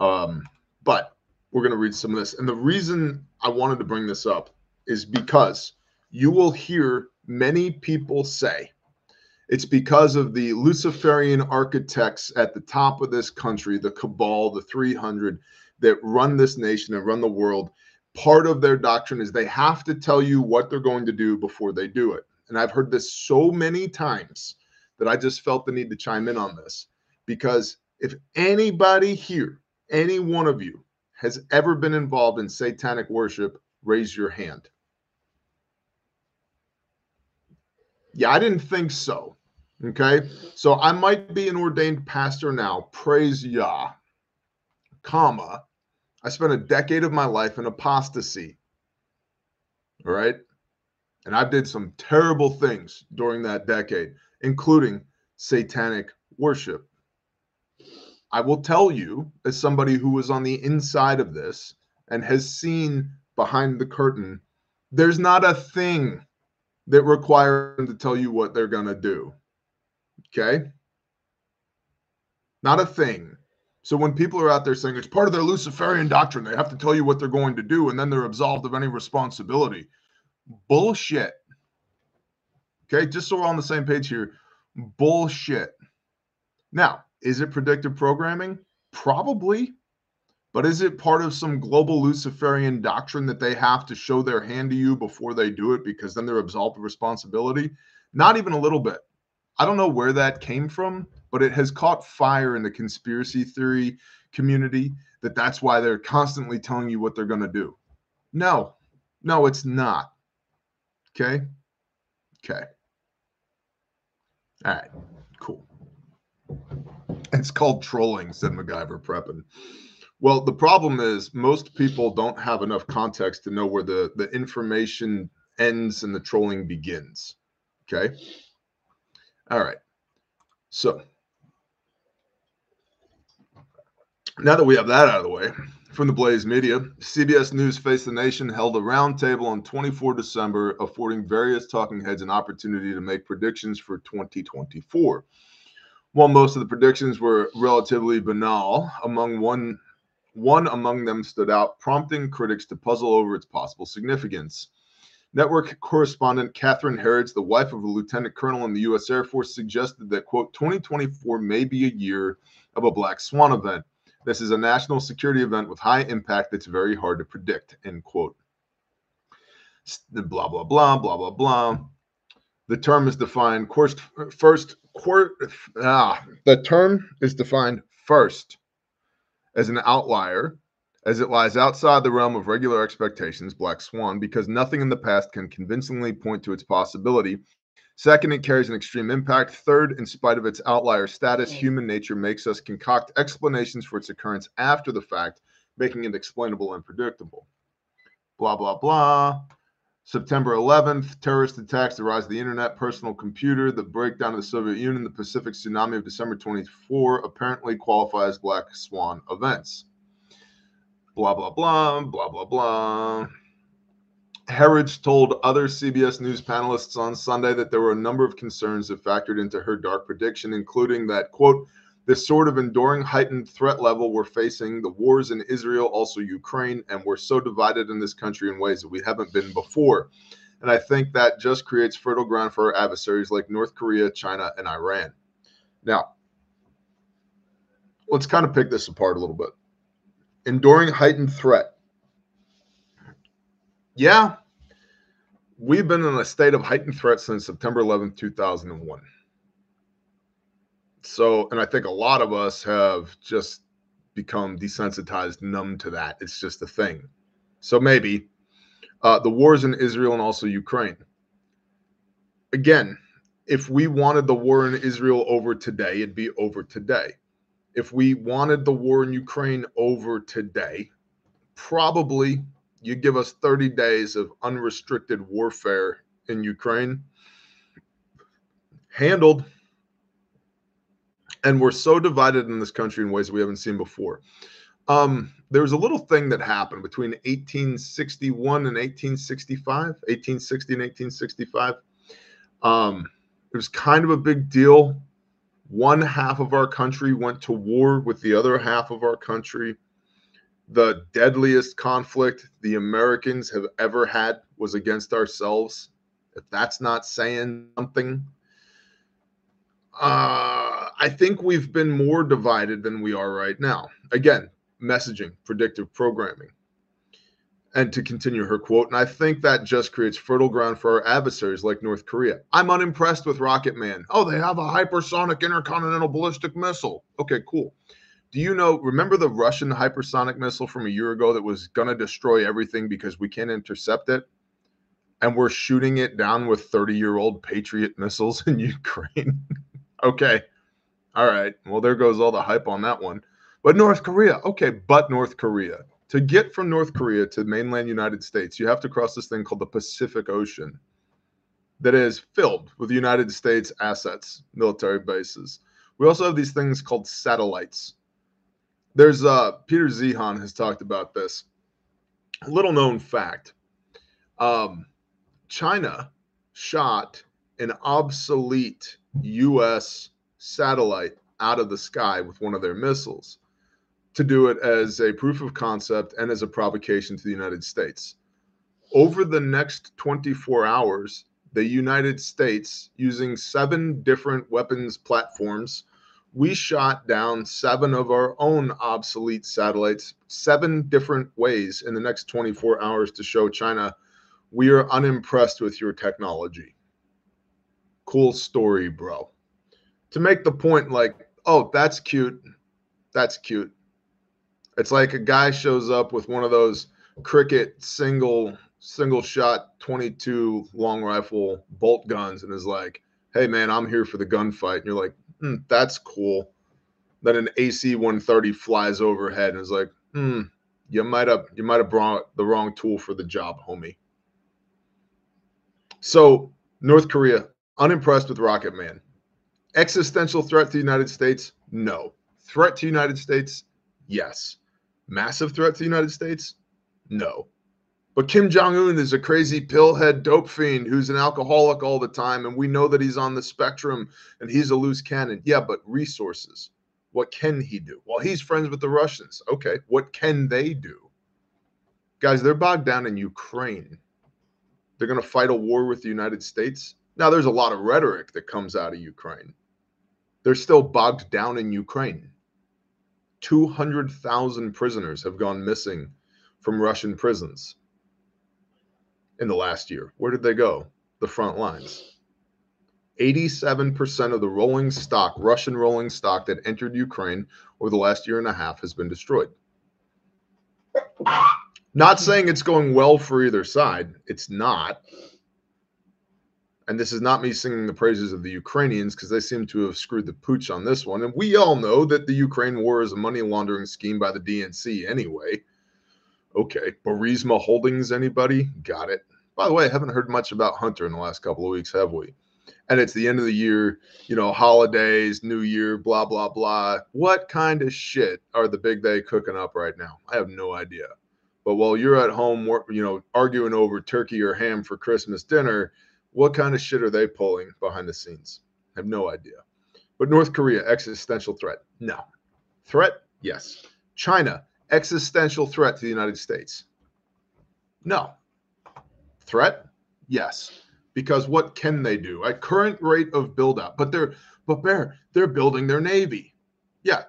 Um, but we're going to read some of this. And the reason I wanted to bring this up is because you will hear many people say it's because of the Luciferian architects at the top of this country, the cabal, the 300 that run this nation and run the world. Part of their doctrine is they have to tell you what they're going to do before they do it. And I've heard this so many times that I just felt the need to chime in on this because if anybody here, any one of you, has ever been involved in satanic worship, raise your hand. Yeah, I didn't think so. Okay. So I might be an ordained pastor now. Praise Yah, comma. I spent a decade of my life in apostasy. All right. And I did some terrible things during that decade, including satanic worship. I will tell you, as somebody who was on the inside of this and has seen behind the curtain, there's not a thing that require them to tell you what they're going to do. Okay? Not a thing. So when people are out there saying it's part of their Luciferian doctrine, they have to tell you what they're going to do and then they're absolved of any responsibility. Bullshit. Okay, just so we're on the same page here. Bullshit. Now, is it predictive programming? Probably. But is it part of some global Luciferian doctrine that they have to show their hand to you before they do it because then they're absolved of responsibility? Not even a little bit. I don't know where that came from, but it has caught fire in the conspiracy theory community that that's why they're constantly telling you what they're going to do. No, no, it's not. Okay. Okay. All right. Cool. It's called trolling, said MacGyver prepping. Well, the problem is most people don't have enough context to know where the, the information ends and the trolling begins. Okay. All right. So now that we have that out of the way, from the Blaze Media, CBS News Face the Nation held a roundtable on 24 December, affording various talking heads an opportunity to make predictions for 2024. While most of the predictions were relatively banal, among one one among them stood out, prompting critics to puzzle over its possible significance. Network correspondent Catherine Herridge, the wife of a lieutenant colonel in the U.S. Air Force, suggested that, quote, 2024 may be a year of a black swan event. This is a national security event with high impact that's very hard to predict, end quote. Blah, blah, blah, blah, blah, blah. The term is defined first, first, ah, the term is defined first as an outlier as it lies outside the realm of regular expectations, Black Swan, because nothing in the past can convincingly point to its possibility. Second, it carries an extreme impact. Third, in spite of its outlier status, mm. human nature makes us concoct explanations for its occurrence after the fact, making it explainable and predictable. Blah, blah, blah. September 11th, terrorist attacks, the rise of the internet, personal computer, the breakdown of the Soviet Union, the Pacific tsunami of December 24 apparently qualify as black swan events. Blah, blah, blah, blah, blah, blah. Herridge told other CBS News panelists on Sunday that there were a number of concerns that factored into her dark prediction, including that, quote, this sort of enduring heightened threat level we're facing, the wars in Israel, also Ukraine, and we're so divided in this country in ways that we haven't been before. And I think that just creates fertile ground for our adversaries like North Korea, China, and Iran. Now, let's kind of pick this apart a little bit. Enduring heightened threat. Yeah, we've been in a state of heightened threat since September 11th, 2001 so, and I think a lot of us have just become desensitized, numb to that. It's just a thing. So maybe uh, the wars in Israel and also Ukraine. Again, if we wanted the war in Israel over today, it'd be over today. If we wanted the war in Ukraine over today, probably you give us 30 days of unrestricted warfare in Ukraine. Handled and we're so divided in this country in ways we haven't seen before. Um, there was a little thing that happened between 1861 and 1865, 1860 and 1865. Um, it was kind of a big deal. One half of our country went to war with the other half of our country. The deadliest conflict the Americans have ever had was against ourselves. If that's not saying something, uh, I think we've been more divided than we are right now. Again, messaging, predictive programming. And to continue her quote, and I think that just creates fertile ground for our adversaries like North Korea. I'm unimpressed with Rocket Man. Oh, they have a hypersonic intercontinental ballistic missile. Okay, cool. Do you know, remember the Russian hypersonic missile from a year ago that was going to destroy everything because we can't intercept it? And we're shooting it down with 30 year old Patriot missiles in Ukraine. Okay. All right. Well, there goes all the hype on that one. But North Korea. Okay. But North Korea. To get from North Korea to mainland United States, you have to cross this thing called the Pacific Ocean that is filled with United States assets, military bases. We also have these things called satellites. There's uh Peter Zeihan has talked about this. Little known fact. Um, China shot an obsolete US satellite out of the sky with one of their missiles to do it as a proof of concept and as a provocation to the United States. Over the next 24 hours, the United States, using seven different weapons platforms, we shot down seven of our own obsolete satellites, seven different ways in the next 24 hours to show China we are unimpressed with your technology. Cool story, bro. To make the point, like, oh, that's cute. That's cute. It's like a guy shows up with one of those cricket single single shot 22 long rifle bolt guns and is like, "Hey man, I'm here for the gunfight." And you're like, hmm, "That's cool." Then an AC 130 flies overhead and is like, "Hmm, you might have you might have brought the wrong tool for the job, homie." So North Korea unimpressed with Rocket Man. Existential threat to the United States? No. Threat to United States? Yes. Massive threat to the United States? No. But Kim Jong Un is a crazy pillhead dope fiend who's an alcoholic all the time, and we know that he's on the spectrum and he's a loose cannon. Yeah, but resources. What can he do? Well, he's friends with the Russians. Okay, what can they do? Guys, they're bogged down in Ukraine. They're going to fight a war with the United States. Now, there's a lot of rhetoric that comes out of Ukraine. They're still bogged down in Ukraine. 200,000 prisoners have gone missing from Russian prisons in the last year. Where did they go? The front lines. 87% of the rolling stock, Russian rolling stock that entered Ukraine over the last year and a half has been destroyed. Not saying it's going well for either side. It's not. And this is not me singing the praises of the Ukrainians because they seem to have screwed the pooch on this one. And we all know that the Ukraine war is a money laundering scheme by the DNC anyway. Okay. Burisma Holdings, anybody? Got it. By the way, I haven't heard much about Hunter in the last couple of weeks, have we? And it's the end of the year, you know, holidays, New Year, blah, blah, blah. What kind of shit are the big they cooking up right now? I have no idea. But while you're at home, you know, arguing over turkey or ham for Christmas dinner, what kind of shit are they pulling behind the scenes? I have no idea. But North Korea, existential threat? No. Threat? Yes. China, existential threat to the United States? No. Threat? Yes. Because what can they do at current rate of build out? But they're but bear, they're building their navy. Yeah.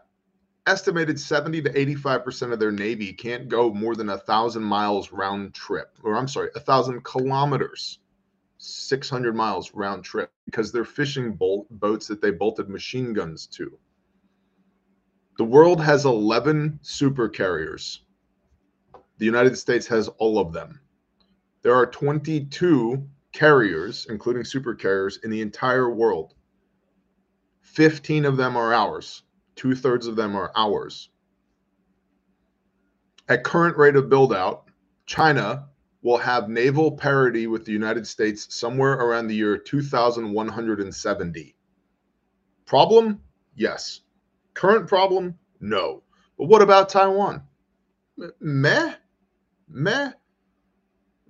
Estimated 70 to 85% of their navy can't go more than a thousand miles round trip, or I'm sorry, a thousand kilometers 600 miles round trip because they're fishing boats that they bolted machine guns to. The world has 11 super carriers. The United States has all of them. There are 22 carriers, including super carriers, in the entire world. 15 of them are ours. Two thirds of them are ours. At current rate of build out, China will have naval parity with the United States somewhere around the year 2170. Problem? Yes. Current problem? No. But what about Taiwan? Meh? Meh?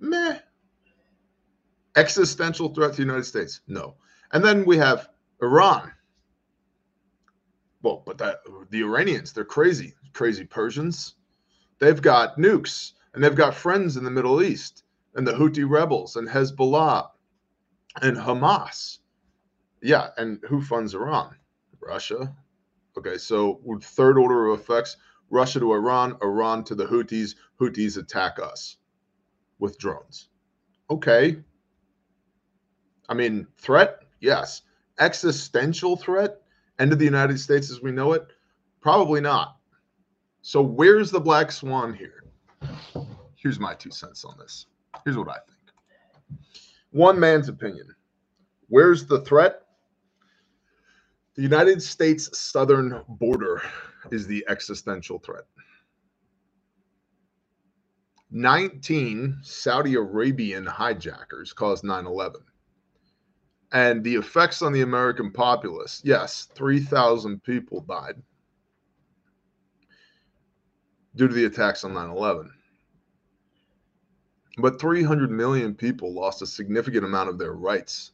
Meh? Existential threat to the United States? No. And then we have Iran. Well, but that the Iranians, they're crazy, crazy Persians. They've got nukes and they've got friends in the Middle East and the Houthi rebels and Hezbollah and Hamas. Yeah, and who funds Iran? Russia. Okay, so third order of effects Russia to Iran, Iran to the Houthis, Houthis attack us with drones. Okay. I mean, threat? Yes. Existential threat? End of the United States as we know it? Probably not. So, where's the black swan here? Here's my two cents on this. Here's what I think. One man's opinion. Where's the threat? The United States southern border is the existential threat. 19 Saudi Arabian hijackers caused 9 11. And the effects on the American populace yes, 3,000 people died due to the attacks on 9 11. But 300 million people lost a significant amount of their rights.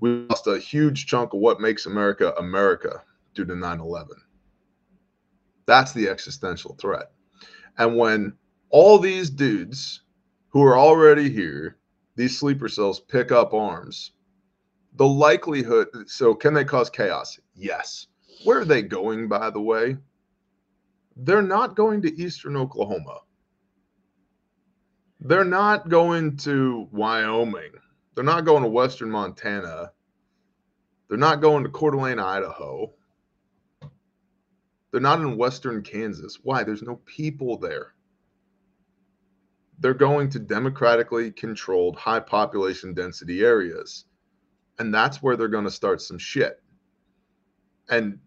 We lost a huge chunk of what makes America America due to 9 11. That's the existential threat. And when all these dudes who are already here, these sleeper cells pick up arms, the likelihood so can they cause chaos? Yes. Where are they going, by the way? They're not going to eastern Oklahoma. They're not going to Wyoming. They're not going to western Montana. They're not going to Coeur d'Alene, Idaho. They're not in western Kansas. Why? There's no people there. They're going to democratically controlled high population density areas. And that's where they're going to start some shit. And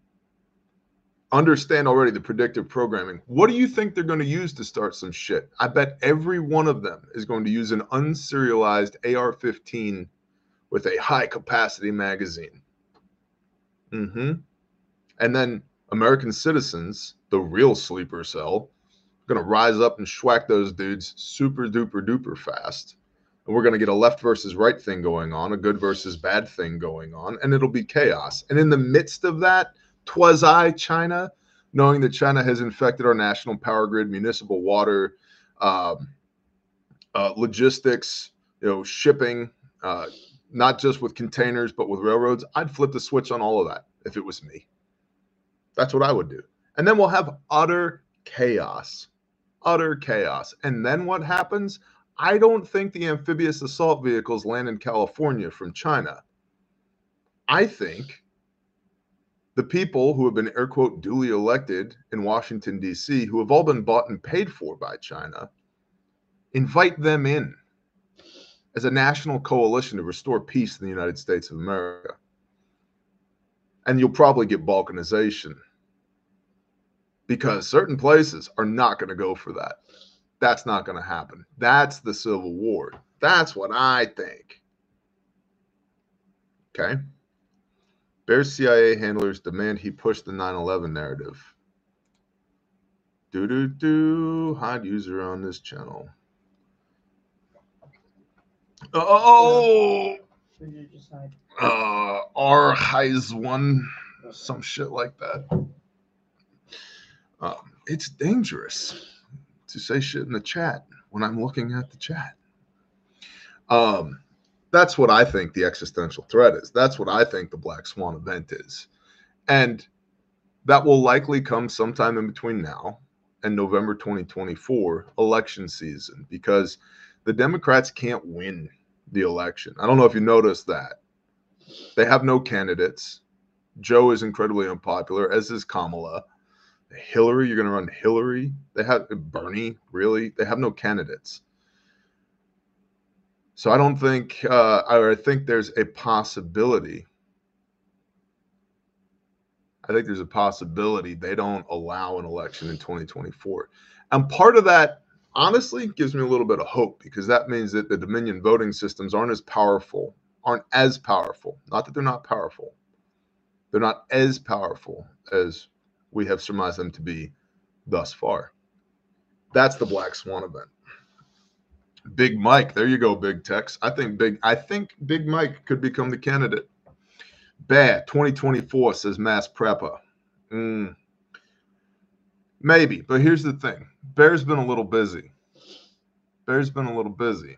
understand already the predictive programming. What do you think they're going to use to start some shit? I bet every one of them is going to use an unserialized AR 15 with a high capacity magazine. Mm-hmm. And then American citizens, the real sleeper cell, are going to rise up and schwack those dudes super duper duper fast. And we're going to get a left versus right thing going on, a good versus bad thing going on, and it'll be chaos. And in the midst of that, Twas I, China, knowing that China has infected our national power grid, municipal water, um, uh, logistics, you know, shipping, uh, not just with containers, but with railroads, I'd flip the switch on all of that if it was me. That's what I would do. And then we'll have utter chaos, utter chaos. And then what happens? I don't think the amphibious assault vehicles land in California from China. I think the people who have been air quote duly elected in Washington D.C., who have all been bought and paid for by China, invite them in as a national coalition to restore peace in the United States of America. And you'll probably get balkanization because certain places are not going to go for that. That's not going to happen. That's the Civil War. That's what I think. Okay. Bears CIA handlers demand he push the 9 11 narrative. Do do do. Hide user on this channel. Oh, uh, R Heis one, some shit like that. Um, it's dangerous to say shit in the chat when I'm looking at the chat. Um, that's what I think the existential threat is. That's what I think the Black Swan event is. And that will likely come sometime in between now and November 2024 election season because the Democrats can't win the election. I don't know if you noticed that. They have no candidates. Joe is incredibly unpopular, as is Kamala. Hillary, you're going to run Hillary. They have Bernie, really. They have no candidates. So I don't think, uh, I think there's a possibility. I think there's a possibility they don't allow an election in 2024. And part of that, honestly, gives me a little bit of hope because that means that the Dominion voting systems aren't as powerful, aren't as powerful. Not that they're not powerful, they're not as powerful as we have surmised them to be thus far. That's the Black Swan event. Big Mike. There you go, Big Tex. I think Big I think Big Mike could become the candidate. Bad 2024 says Mass Prepper. Mm. Maybe, but here's the thing. Bear's been a little busy. Bear's been a little busy.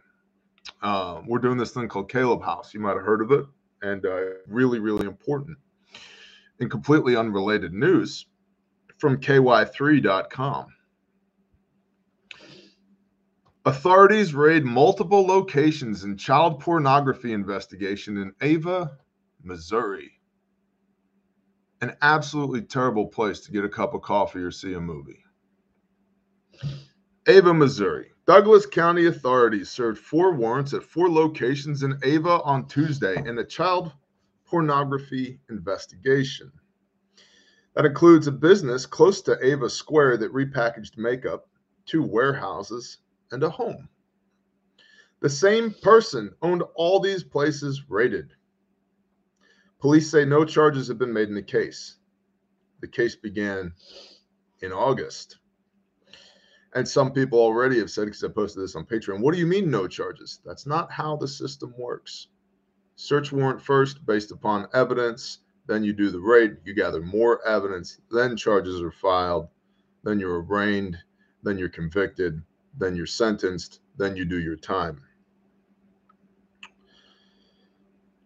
Uh, we're doing this thing called Caleb House. You might have heard of it, and uh, really, really important. In completely unrelated news from ky3.com. Authorities raid multiple locations in child pornography investigation in Ava, Missouri. An absolutely terrible place to get a cup of coffee or see a movie. Ava, Missouri. Douglas County authorities served four warrants at four locations in Ava on Tuesday in a child pornography investigation. That includes a business close to Ava Square that repackaged makeup, two warehouses, and a home. The same person owned all these places raided. Police say no charges have been made in the case. The case began in August. And some people already have said, because I posted this on Patreon, what do you mean no charges? That's not how the system works. Search warrant first, based upon evidence. Then you do the raid, you gather more evidence, then charges are filed, then you're arraigned, then you're convicted, then you're sentenced, then you do your time.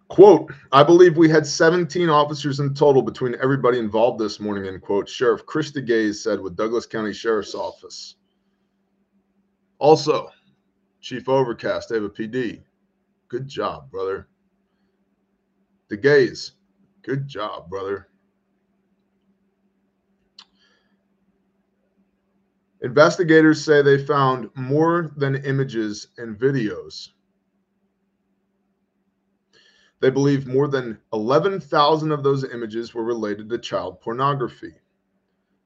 Quote, I believe we had 17 officers in total between everybody involved this morning, end quote. Sheriff Chris DeGaze said with Douglas County Sheriff's Office. Also, Chief Overcast, Ava PD. Good job, brother. DeGaze, good job, brother. Investigators say they found more than images and videos. They believe more than 11,000 of those images were related to child pornography.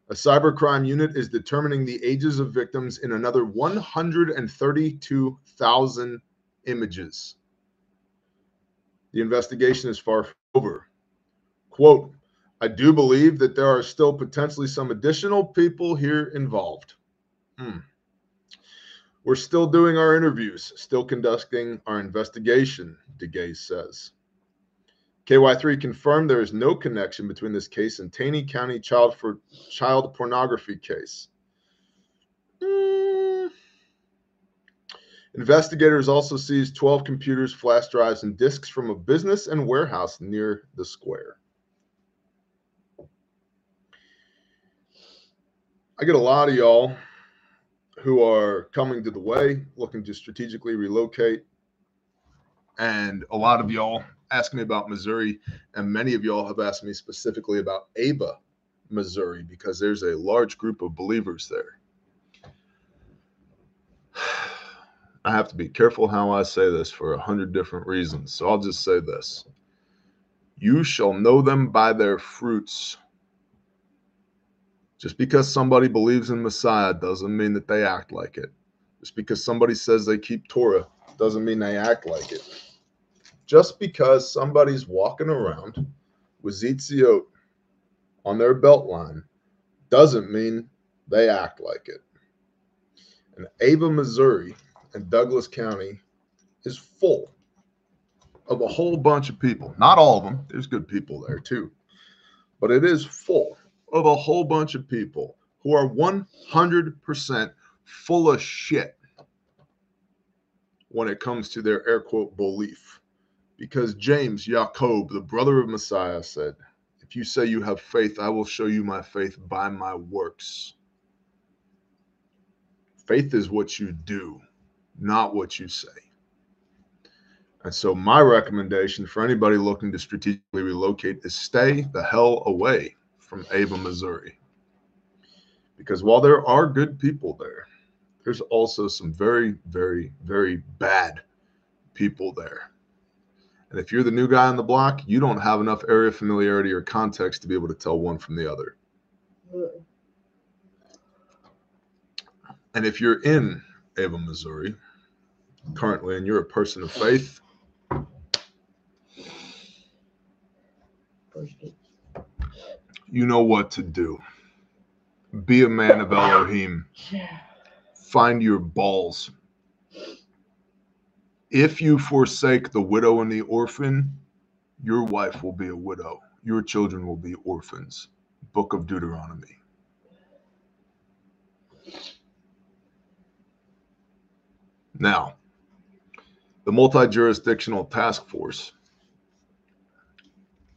A cybercrime unit is determining the ages of victims in another 132,000 images. The investigation is far from over. Quote, I do believe that there are still potentially some additional people here involved. Hmm. We're still doing our interviews, still conducting our investigation, DeGay says. KY3 confirmed there is no connection between this case and Taney County child for child pornography case. Mm. Investigators also seized 12 computers, flash drives, and disks from a business and warehouse near the square. I get a lot of y'all who are coming to the way, looking to strategically relocate. And a lot of y'all asking me about Missouri, and many of y'all have asked me specifically about Ava, Missouri, because there's a large group of believers there. I have to be careful how I say this for a hundred different reasons. So I'll just say this You shall know them by their fruits. Just because somebody believes in Messiah doesn't mean that they act like it. Just because somebody says they keep Torah doesn't mean they act like it. Just because somebody's walking around with Zitziot on their belt line doesn't mean they act like it. And Ava, Missouri, and Douglas County is full of a whole bunch of people. Not all of them, there's good people there too. But it is full of a whole bunch of people who are 100% full of shit when it comes to their air quote belief. Because James, Jacob, the brother of Messiah, said, If you say you have faith, I will show you my faith by my works. Faith is what you do, not what you say. And so, my recommendation for anybody looking to strategically relocate is stay the hell away from Ava, Missouri. Because while there are good people there, there's also some very, very, very bad people there. And if you're the new guy on the block, you don't have enough area familiarity or context to be able to tell one from the other. And if you're in Ava, Missouri, currently, and you're a person of faith, you know what to do. Be a man of Elohim. Find your balls. If you forsake the widow and the orphan, your wife will be a widow. Your children will be orphans. Book of Deuteronomy. Now, the multi jurisdictional task force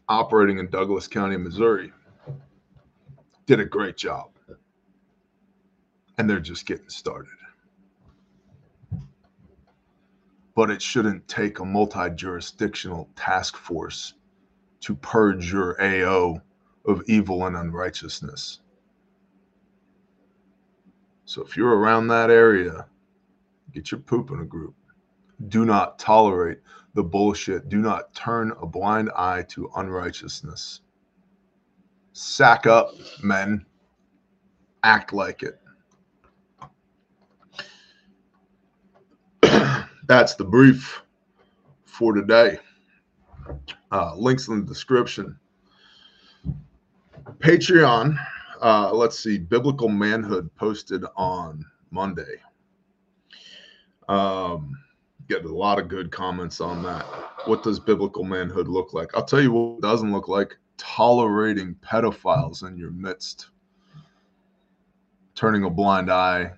operating in Douglas County, Missouri, did a great job. And they're just getting started. But it shouldn't take a multi jurisdictional task force to purge your AO of evil and unrighteousness. So if you're around that area, get your poop in a group. Do not tolerate the bullshit. Do not turn a blind eye to unrighteousness. Sack up, men. Act like it. That's the brief for today. Uh, links in the description. Patreon. Uh, let's see. Biblical Manhood posted on Monday. Um, get a lot of good comments on that. What does biblical manhood look like? I'll tell you what it doesn't look like tolerating pedophiles in your midst, turning a blind eye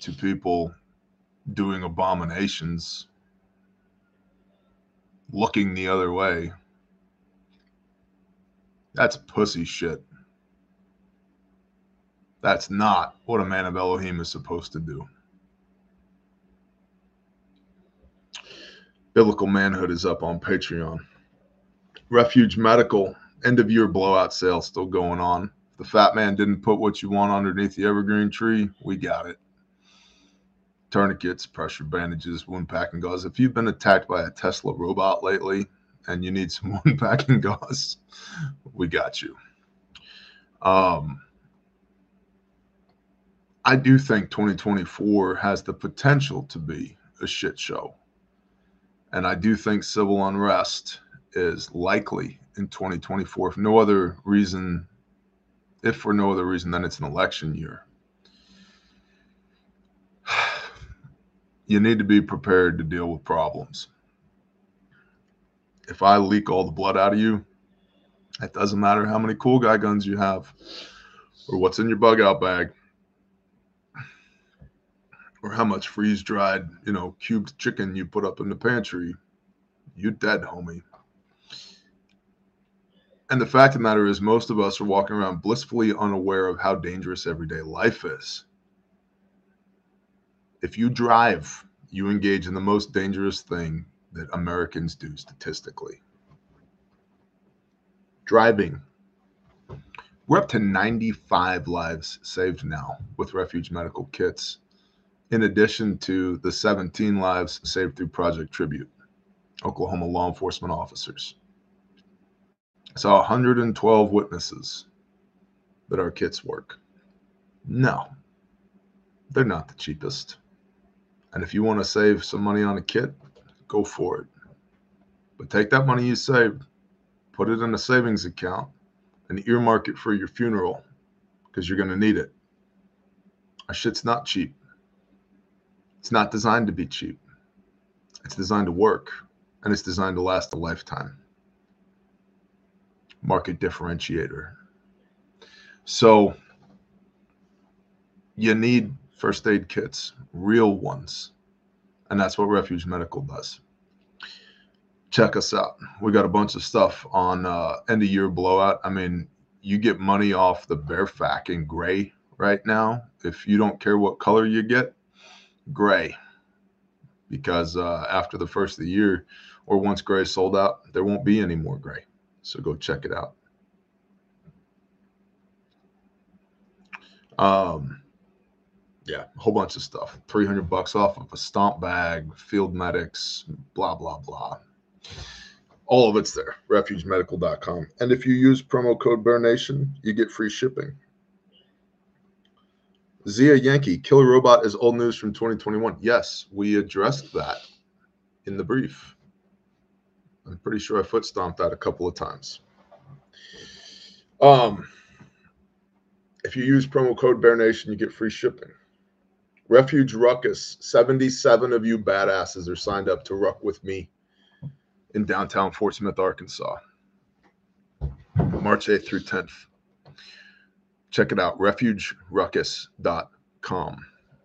to people doing abominations, looking the other way. That's pussy shit. That's not what a man of Elohim is supposed to do. Biblical Manhood is up on Patreon. Refuge Medical end of year blowout sale still going on. If the fat man didn't put what you want underneath the evergreen tree, we got it. Tourniquets, pressure bandages, wound packing gauze. If you've been attacked by a Tesla robot lately and you need some wound packing gauze, we got you. Um, I do think 2024 has the potential to be a shit show. And I do think civil unrest is likely in 2024, if no other reason, if for no other reason than it's an election year. You need to be prepared to deal with problems. If I leak all the blood out of you, it doesn't matter how many cool guy guns you have or what's in your bug out bag or how much freeze dried, you know, cubed chicken you put up in the pantry. You dead, homie. And the fact of the matter is, most of us are walking around blissfully unaware of how dangerous everyday life is. If you drive, you engage in the most dangerous thing that Americans do statistically driving. We're up to 95 lives saved now with refuge medical kits, in addition to the 17 lives saved through Project Tribute, Oklahoma law enforcement officers saw 112 witnesses that our kits work. No, they're not the cheapest. And if you want to save some money on a kit, go for it. But take that money you saved, put it in a savings account, and earmark it for your funeral because you're going to need it. Our shit's not cheap. It's not designed to be cheap. It's designed to work, and it's designed to last a lifetime market differentiator. So you need first aid kits, real ones. And that's what Refuge Medical does. Check us out. We got a bunch of stuff on uh, end of year blowout. I mean, you get money off the Barefac in gray right now. If you don't care what color you get, gray. Because uh, after the first of the year, or once gray sold out, there won't be any more gray. So go check it out. Um, yeah, a whole bunch of stuff. 300 bucks off of a stomp bag, field medics, blah, blah, blah. All of it's there, refugemedical.com. And if you use promo code Bear Nation, you get free shipping. Zia Yankee, Killer Robot is old news from 2021. Yes, we addressed that in the brief. I'm pretty sure I foot stomped that a couple of times. Um, if you use promo code Bear Nation, you get free shipping. Refuge Ruckus, 77 of you badasses are signed up to ruck with me in downtown Fort Smith, Arkansas. March 8th through 10th. Check it out, refugeruckus.com.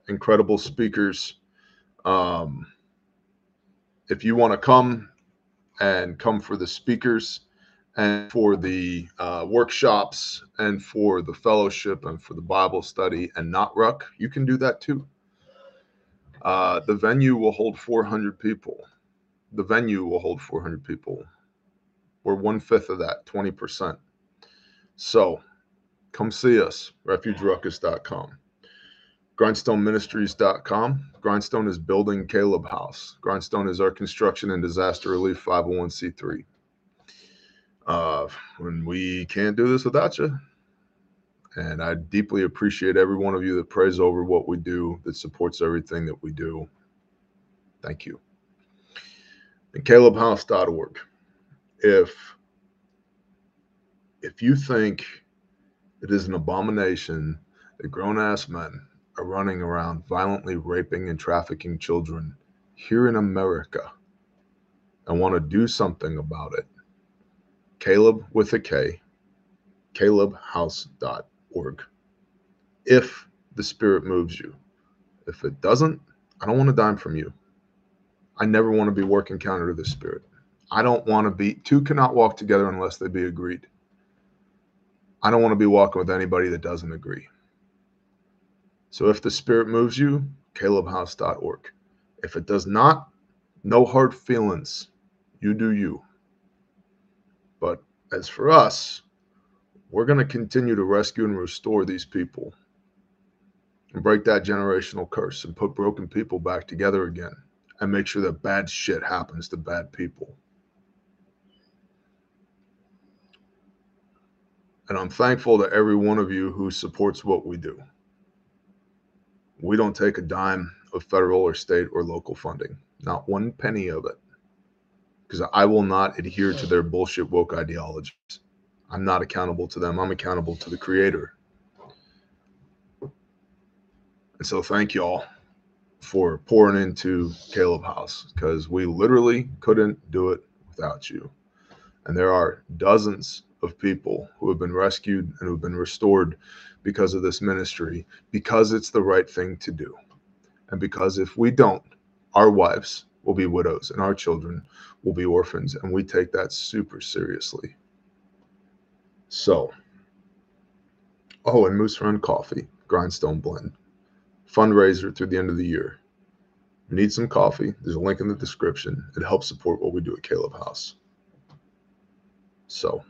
Incredible speakers. Um, if you want to come, and come for the speakers and for the uh, workshops and for the fellowship and for the Bible study and not ruck, you can do that too. Uh, the venue will hold 400 people. The venue will hold 400 people. We're one fifth of that, 20%. So come see us, refugeruckus.com grindstoneministries.com. Grindstone is building Caleb House. Grindstone is our construction and disaster relief 501c3. Uh, when we can't do this without you. And I deeply appreciate every one of you that prays over what we do, that supports everything that we do. Thank you. and calebhouse.org. If if you think it is an abomination that grown ass men are running around violently raping and trafficking children here in America and want to do something about it, Caleb with a K, calebhouse.org. If the spirit moves you, if it doesn't, I don't want a dime from you. I never want to be working counter to the spirit. I don't want to be, two cannot walk together unless they be agreed. I don't want to be walking with anybody that doesn't agree. So if the spirit moves you, calebhouse.org. If it does not, no hard feelings. You do you. But as for us, we're going to continue to rescue and restore these people and break that generational curse and put broken people back together again and make sure that bad shit happens to bad people. And I'm thankful to every one of you who supports what we do. We don't take a dime of federal or state or local funding, not one penny of it, because I will not adhere to their bullshit woke ideologies. I'm not accountable to them, I'm accountable to the Creator. And so, thank y'all for pouring into Caleb House because we literally couldn't do it without you. And there are dozens of people who have been rescued and who have been restored because of this ministry, because it's the right thing to do. And because if we don't, our wives will be widows and our children will be orphans. And we take that super seriously. So, oh, and Moose Run Coffee, Grindstone Blend, fundraiser through the end of the year. If you need some coffee, there's a link in the description. It helps support what we do at Caleb House. So,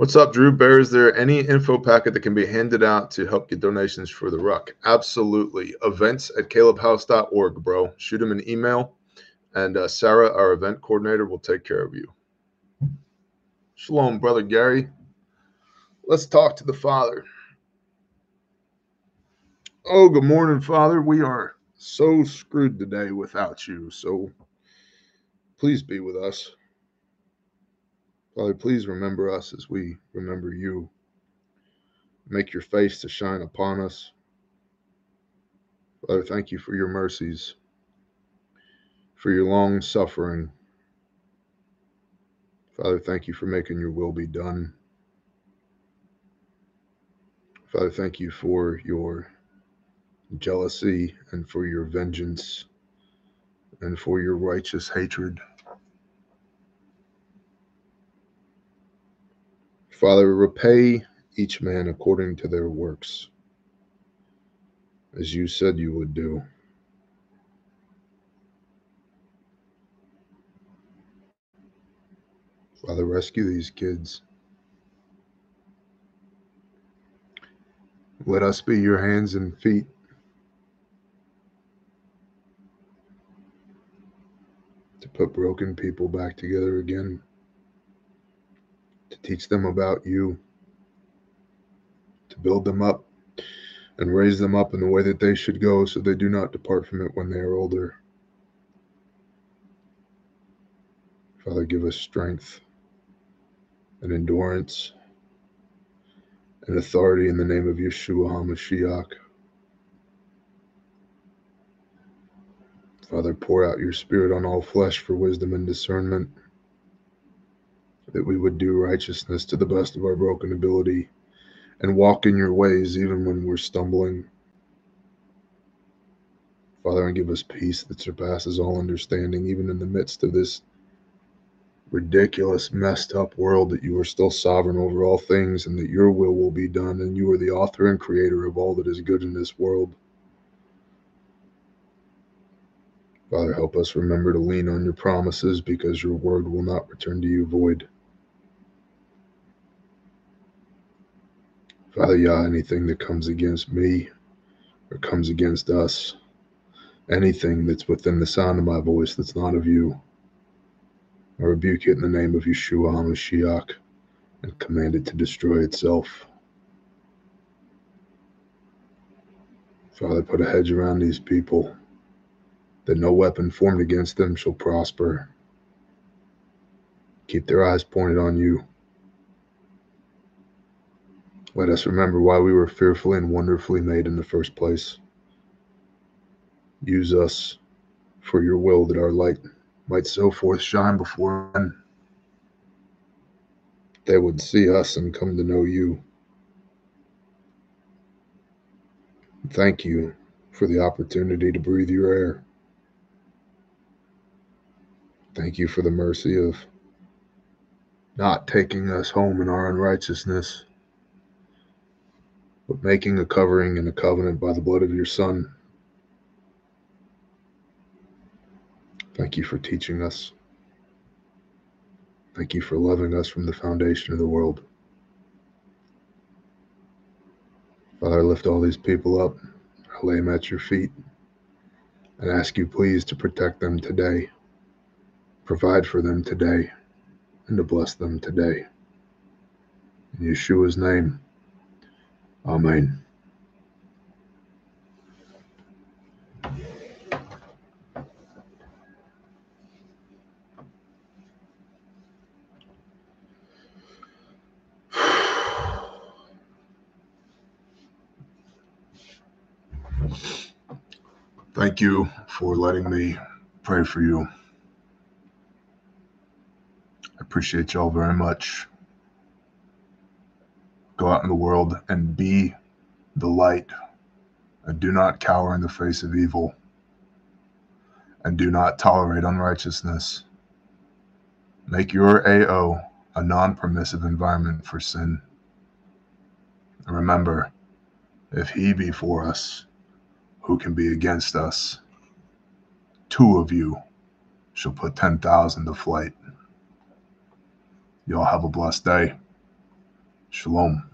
What's up, Drew Bear? Is there any info packet that can be handed out to help get donations for the ruck? Absolutely. Events at calebhouse.org, bro. Shoot him an email, and uh, Sarah, our event coordinator, will take care of you. Shalom, brother Gary. Let's talk to the Father. Oh, good morning, Father. We are so screwed today without you. So please be with us. Father, please remember us as we remember you. Make your face to shine upon us. Father, thank you for your mercies, for your long suffering. Father, thank you for making your will be done. Father, thank you for your jealousy and for your vengeance and for your righteous hatred. Father, repay each man according to their works, as you said you would do. Father, rescue these kids. Let us be your hands and feet. To put broken people back together again teach them about you, to build them up and raise them up in the way that they should go so they do not depart from it when they are older. Father, give us strength and endurance and authority in the name of Yeshua HaMashiach. Father, pour out your spirit on all flesh for wisdom and discernment that we would do righteousness to the best of our broken ability and walk in your ways even when we're stumbling. Father, and give us peace that surpasses all understanding, even in the midst of this ridiculous, messed up world, that you are still sovereign over all things and that your will will be done, and you are the author and creator of all that is good in this world. Father, help us remember to lean on your promises because your word will not return to you void. Father Yah, anything that comes against me or comes against us, anything that's within the sound of my voice that's not of you, I rebuke it in the name of Yeshua HaMashiach and command it to destroy itself. Father, put a hedge around these people that no weapon formed against them shall prosper. Keep their eyes pointed on you. Let us remember why we were fearfully and wonderfully made in the first place. Use us for your will that our light might so forth shine before men. They would see us and come to know you. Thank you for the opportunity to breathe your air. Thank you for the mercy of not taking us home in our unrighteousness, but making a covering and a covenant by the blood of your Son. Thank you for teaching us. Thank you for loving us from the foundation of the world. Father, I lift all these people up. I lay them at your feet and ask you, please, to protect them today, provide for them today, and to bless them today. In Yeshua's name, Amen. Thank you for letting me pray for you. I appreciate y'all very much. Go out in the world and be the light. And do not cower in the face of evil. And do not tolerate unrighteousness. Make your AO a non permissive environment for sin. Remember, if he be for us, who can be against us? Two of you shall put 10,000 to flight. Y'all have a blessed day. Shalom.